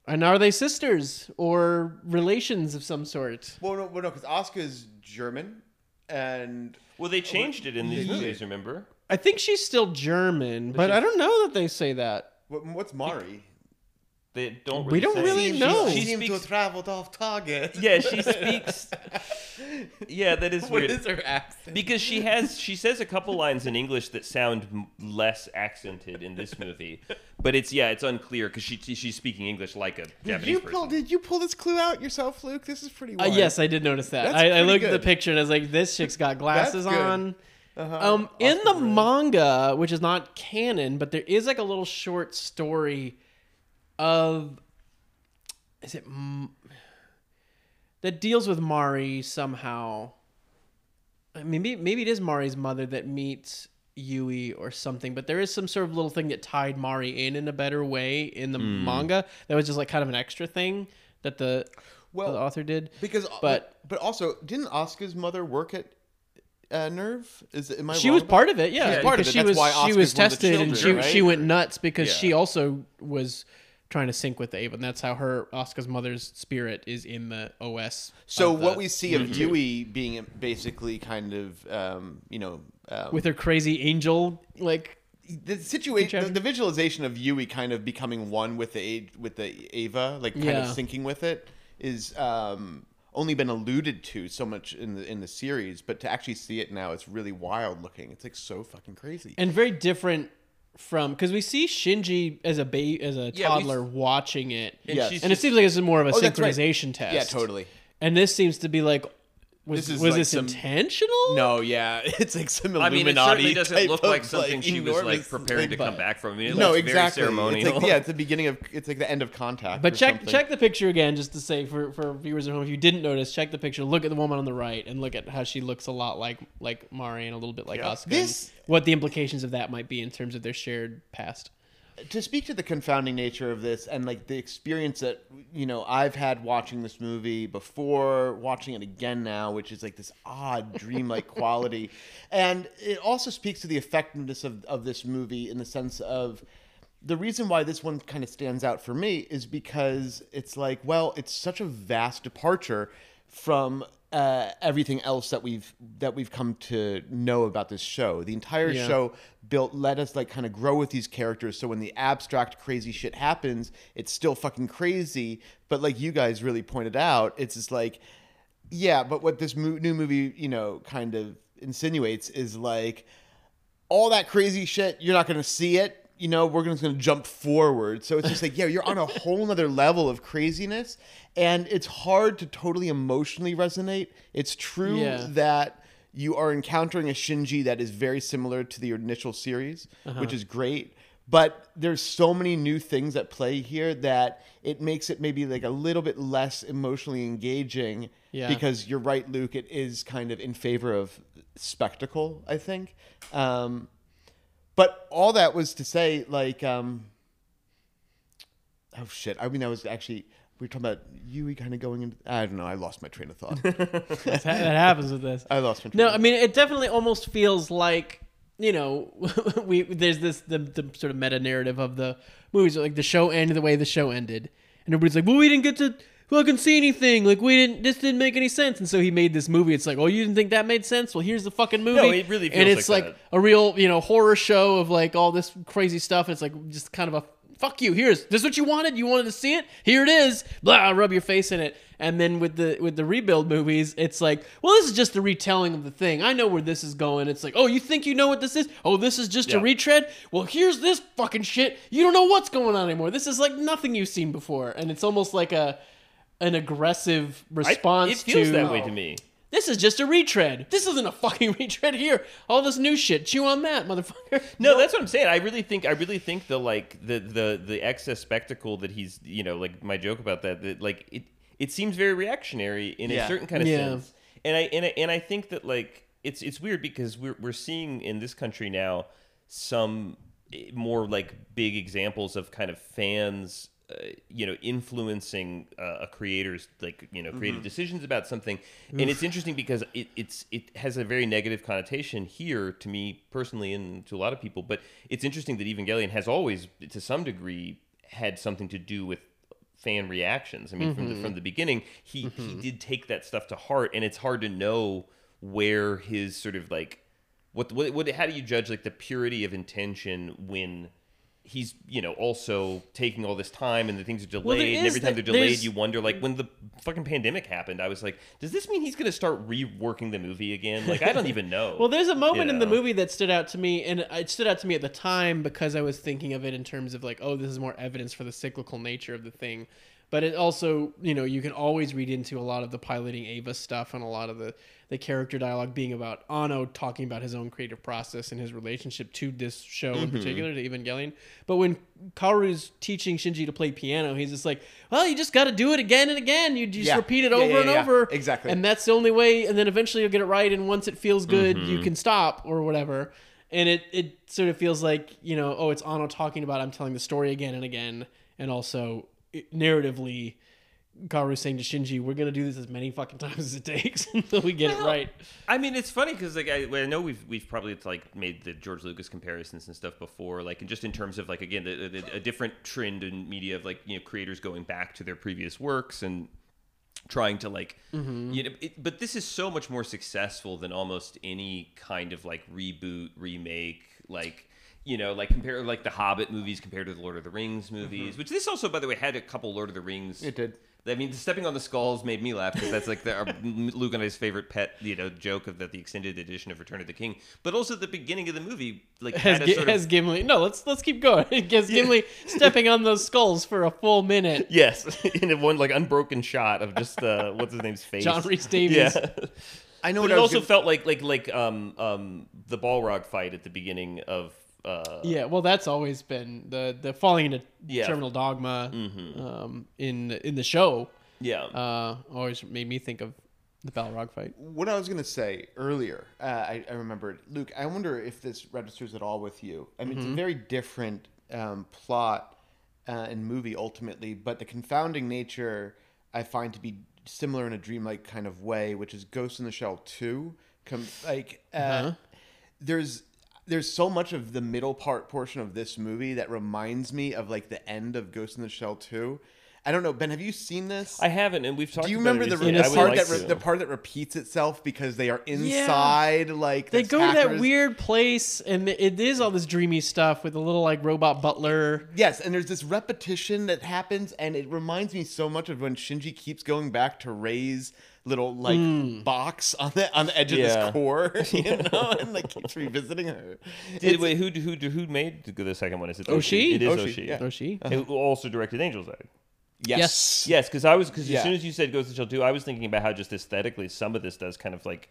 And are they sisters or relations of some sort? Well, no, well, no, because Asuka's German, and well, they changed it in these Yeah. movies. Remember? I think she's still German, but I don't know that they say that. what, what's Mari? They don't. We don't say. really Seems- know. She She seems to speaks- have traveled off target. Yeah, she speaks. Yeah, that is weird. is her accent? because she has she says a couple lines in English that sound less accented in this movie, but it's yeah it's unclear because she she's speaking English like a Did Japanese you person. pull? Did you pull this clue out yourself, Luke? This is pretty. Uh, yes, I did notice that. That's I, I pretty looked at the picture and I was like, "This chick's got glasses on." Uh-huh. Um, in the Ray. manga, which is not canon, but there is like a little short story of is it M- that deals with Mari somehow. Uh, Maybe maybe it is Mari's mother that meets Yui or something, but there is some sort of little thing that tied Mari in in a better way in the Hmm. manga. That was just like kind of an extra thing that the Well, the author did. because but- but but also didn't Asuka's mother work at uh, Nerv? Is am I she was part of it. Yeah, Yeah, she was part of it. because She that's was why she was one of the tested and she children, she went nuts because Yeah. she also was trying to sync with Eva, and that's how her Asuka's mother's spirit is in the OS. So the what we see of movie. Yui being basically kind of um, you know um, with her crazy angel like the situation, the, the visualization of Yui kind of becoming one with the with the Eva, like kind of syncing with it, is um, only been alluded to so much in the in the series. But to actually see it now, it's really wild looking. It's like so fucking crazy. and very different from because we see Shinji as a ba- as a Yeah, we toddler watching it, And Yes. she's and it just- seems like it's more of a Oh, that's right. synchronization test. yeah, totally. And this seems to be like was This is was like this some- intentional? No, yeah, it's like some I mean, it Illuminati. certainly doesn't type look like something she was like enormous preparing to come back from. I mean, it No, looks exactly. very It's ceremonial. like, yeah, it's the beginning of it's like the end of contact. But or check something. check the picture again, just to say for, for viewers at home, if you didn't notice, check the picture. Look at the woman on the right, and look at how she looks a lot like like Mari and a little bit like Yeah. Asuka. This- what the implications of that might be in terms of their shared past. To speak to the confounding nature of this and like the experience that you know I've had watching this movie before watching it again now which is like this odd dreamlike quality. And it also speaks to the effectiveness of, of this movie in the sense of the reason why this one kind of stands out for me is because it's like well it's such a vast departure from uh, everything else that we've that we've come to know about this show. The entire Yeah. show built let us like kind of grow with these characters. So when the abstract crazy shit happens, it's still fucking crazy. But like you guys really pointed out, it's just like, yeah. But what this mo- new movie, you know, kind of insinuates is like all that crazy shit. You're not going to see it. You know, we're just going to jump forward. So it's just like, yeah, you're on a whole nother level of craziness, and it's hard to totally emotionally resonate. It's true Yeah. that you are encountering a Shinji that is very similar to the initial series, Uh-huh. which is great. But there's so many new things at play here that it makes it maybe like a little bit less emotionally engaging. Yeah. Because you're right, Luke. It is kind of in favor of spectacle, I think. Um, but all that was to say, like, um, oh shit. I mean, I was actually we were talking about Yui kind of going into. I don't know. I lost my train of thought. That happens with this. I lost my. Train No, I mean it definitely almost feels like you know we there's this the, the sort of meta narrative of the movies like the show ended the way the show ended, and everybody's like, well, we didn't get to fucking see anything. Like we didn't. This didn't make any sense. And so he made this movie. It's like, oh, you didn't think that made sense? Well, here's the fucking movie. No, it really and it's like like, a real you know horror show of like all this crazy stuff. And It's like just kind of a fuck you. Here's this is what you wanted. You wanted to see it. Here it is. Blah. Rub your face in it. And then with the with the rebuild movies, it's like, well, this is just a retelling of the thing. I know where this is going. It's like, oh, you think you know what this is? Oh, this is just a retread. Well, here's this fucking shit. You don't know what's going on anymore. This is like nothing you've seen before, and it's almost like a an aggressive I- response it feels to that way to me. this is just a retread. This isn't a fucking retread here. All this new shit. Chew on that, motherfucker. No, that's what I'm saying. I really think I really think the like the the the excess spectacle that he's you know like my joke about that that like it it seems very reactionary in Yeah. a certain kind of Yeah. sense. And I and I and I think that like it's it's weird because we're we're seeing in this country now some eh, more like big examples of kind of fans Uh, you know influencing uh, a creator's like you know creative mm-hmm. decisions about something. And it's interesting because it, it's it has a very negative connotation here to me personally and to a lot of people but it's interesting that evangelion has always to some degree had something to do with fan reactions. I mean from the from mm-hmm. the beginning he he mm-hmm. did take that stuff to heart and it's hard to know where his sort of like what what, what how do you judge like the purity of intention when he's you know also taking all this time and the things are delayed there and every time they're delayed you wonder like when the fucking pandemic happened i was like does this mean he's going to start reworking the movie again? Like i don't even know. Well, there's a moment in the movie that stood out to me, and it stood out to me at the time because I was thinking of it in terms of like, oh, this is more evidence for the cyclical nature of the thing. But it also, you know, you can always read into a lot of the piloting Eva stuff and a lot of the the character dialogue being about Anno talking about his own creative process and his relationship to this show Mm-hmm. in particular, to Evangelion. But when Kaoru's teaching Shinji to play piano, he's just like, well, you just got to do it again and again. You just Yeah. repeat it Yeah, over yeah, and over. Exactly. And that's the only way. And then eventually you'll get it right. And once it feels good, you Mm-hmm. can stop or whatever. And it, it sort of feels like, you know, oh, it's Anno talking about I'm telling the story again and again. And also it, narratively, Kaoru saying to Shinji, we're going to do this as many fucking times as it takes until we get it right. I mean, it's funny because like I, I know we've we've probably like made the George Lucas comparisons and stuff before, like and just in terms of like again the, the, a different trend in media of like you know creators going back to their previous works and trying to like mm-hmm. you know it, but this is so much more successful than almost any kind of like reboot remake like you know like compare like the hobbit movies compared to the lord of the rings movies which this also by the way had a couple lord of the rings It did. I mean, stepping on the skulls made me laugh because that's like the, our, Luke and I's favorite pet, you know, joke of that the extended edition of Return of the King. But also the beginning of the movie, like Has, had a Gi- sort of has Gimli. No, let's let's keep going. It has Gimli stepping on those skulls for a full minute. yes, in a one like unbroken shot of just uh, what's his name's face, John Rhys Davies. Yeah, I know but what it I also gonna- felt like like like um um the Balrog fight at the beginning of uh Yeah, well, that's always been the the falling into Yeah. terminal dogma um, in in the show. yeah Uh, always made me think of the Balrog fight. what I was gonna say earlier, uh, I, I remembered. Luke, I wonder if this registers at all with you. I mean, it's a very different um, plot uh, and movie ultimately, but the confounding nature I find to be similar in a dreamlike kind of way, which is Ghost in the Shell Two. Com- like, uh, there's there's so much of the middle part portion of this movie that reminds me of like the end of Ghost in the Shell Two. I don't know, Ben. Have you seen this? I haven't, and we've talked. Do you about remember it the, recently. the part like that re- the part that repeats itself because they are inside Yeah. like They this go to that weird place, and it is all this dreamy stuff with a little like robot butler. Yes, and there's this repetition that happens, and it reminds me so much of when Shinji keeps going back to Rei's little like mm. box on the on the edge of Yeah. this core, you know, and like keeps revisiting her. Did, wait, who who who made the- the second one? Is it oh, Oshii? It is oh, Oshii, Oshii. yeah. Oh, she? Who also directed Angel's Egg. Yes. Yes, because I was because Yeah. as soon as you said Ghost in the Shell 2, I was thinking about how just aesthetically some of this does kind of like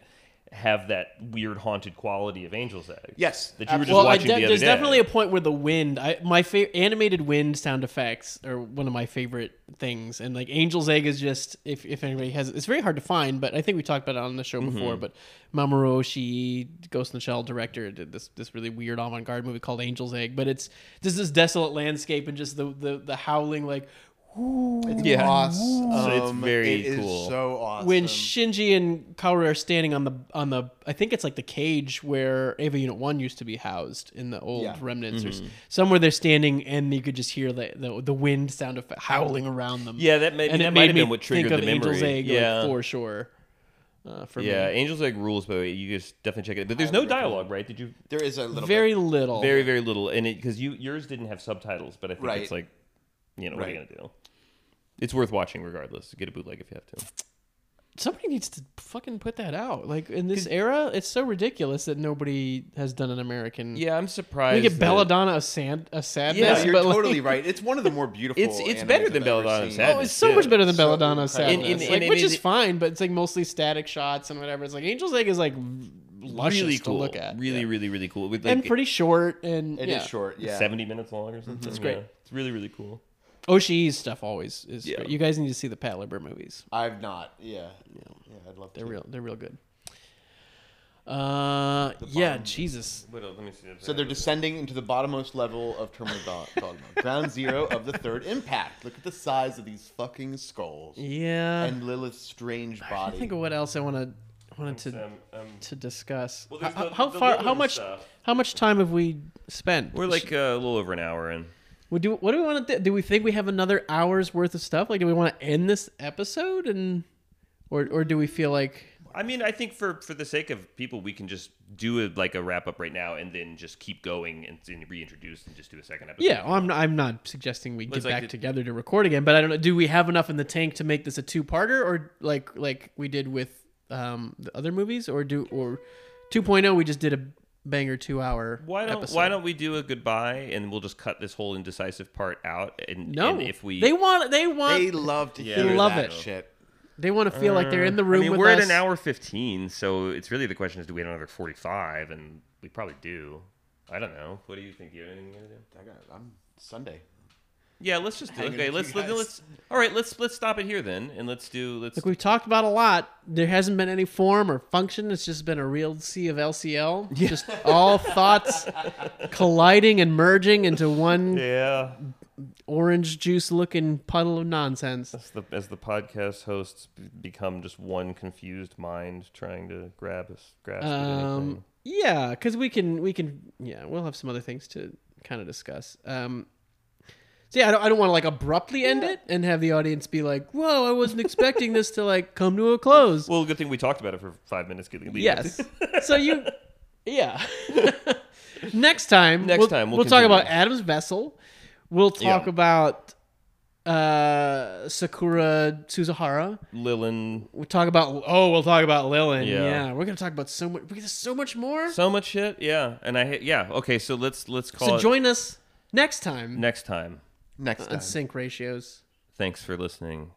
have that weird haunted quality of Angel's Egg. Yes. That you were just well, watching de- the other there's day. definitely a point where the wind, I, my fa- animated wind sound effects are one of my favorite things, and like Angel's Egg is just if if anybody has, it's very hard to find, but I think we talked about it on the show Mm-hmm. before. But Mamoru Oshii, Ghost in the Shell director, did this this really weird avant garde movie called Angel's Egg, but it's just this desolate landscape and just the the, the howling like. It's Yeah. awesome. So it's very It is cool. so awesome. when Shinji and Kaoru are standing on the on the I think it's like the cage where Eva Unit One used to be housed in the old Yeah. remnants or Mm-hmm. s- somewhere they're standing and you could just hear the the, the wind sound of howling around them. Yeah, that may- and that it might made have me been what think triggered of the Angel's memory. Egg Yeah. like, for sure. Uh, for Yeah, me, Angel's Egg rules, but you just definitely check it. But there's no dialogue, right? Did you? there is a little very bit. little. Very very little, and it because you yours didn't have subtitles, but I think Right. it's like, you know, what are you gonna do? It's worth watching regardless. Get a bootleg if you have to. Somebody needs to fucking put that out. Like in this era, it's so ridiculous that nobody has done an American. Yeah, I'm surprised. we surprised. get that- Belladonna a sand a sadness. Yeah, you're but, like- totally right. It's one of the more beautiful. It's- it's animes better I've than ever Belladonna seen. Sadness. Oh, it's so too. much better than So Belladonna incredible. Sadness, And- and- like, and which it is is- fine, but it's like mostly static shots and whatever. It's like Angel's Egg is like luscious really to cool. look at, Really, yeah. really, really cool. With like and pretty short. And It is yeah. short. Yeah. 70 minutes long or something. Mm-hmm. It's great. It's really, really cool. Oshii's stuff always is. Yeah. Great. You guys need to see the Patlabor movies. I've not. Yeah. Yeah. I'd love to. They're real. They're real good. Uh, yeah, Jesus. Wait, let me see. So they're descending into the bottommost level of Terminal Do- Dogma, ground zero of the third impact. Look at the size of these fucking skulls Yeah. and Lilith's strange body. I think of what else I want to wanted to Um, um, to discuss. Well, how, the- how the far? How much? stuff. How much time have we spent? we're like uh, a little over an hour in. We do. What do we want to do? Do we think we have another hour's worth of stuff? Like, do we want to end this episode and, or or do we feel like? I mean, I think for for the sake of people, we can just do a, like a wrap up right now, and then just keep going and, and reintroduce and just do a second episode. Yeah, well, I'm not, I'm not suggesting we get like back the- together to record again, but I don't know. Do we have enough in the tank to make this a two parter, or like like we did with um the other movies, or do or 2.0 we just did a banger two hour Why don't episode. Why don't we do a goodbye and we'll just cut this whole indecisive part out? And, no? and if we they want they want they love to Yeah, hear they love that it. shit. they want to feel like they're in the uh, I room mean, with we're us. at an hour fifteen, so it's really the question is, do we have another forty five? And we probably do. I don't know. What do you think? You have anything you're gonna do? I got, I'm Sunday. Yeah, let's just Hanging okay. Let's let's, let's all right. Let's let's stop it here then, and let's do let's. Like we've talked about a lot. There hasn't been any form or function. It's just been a real sea of LCL. Just all thoughts colliding and merging into one yeah, orange juice looking puddle of nonsense. as the as the podcast hosts become just one confused mind trying to grab us grasp at anything. Um, yeah, because we can, we can, yeah, we'll have some other things to kind of discuss. Um, so yeah, I don't, I don't want to like abruptly end it and have the audience be like, "Whoa, I wasn't expecting this to like come to a close." Well, good thing we talked about it for five minutes. Getting leave yes. so you, yeah. Next time, Next we'll, time, we'll we'll talk about Adam's vessel. We'll talk Yeah. about uh Sakura Suzuhara. Lilin, We'll talk about oh, we'll talk about Lilin. Yeah. Yeah, we're gonna talk about so much. There's so much more. so much shit. Yeah, and I yeah okay. So let's let's call So it join us next time next time. Next uh, time. sync ratios. Thanks for listening.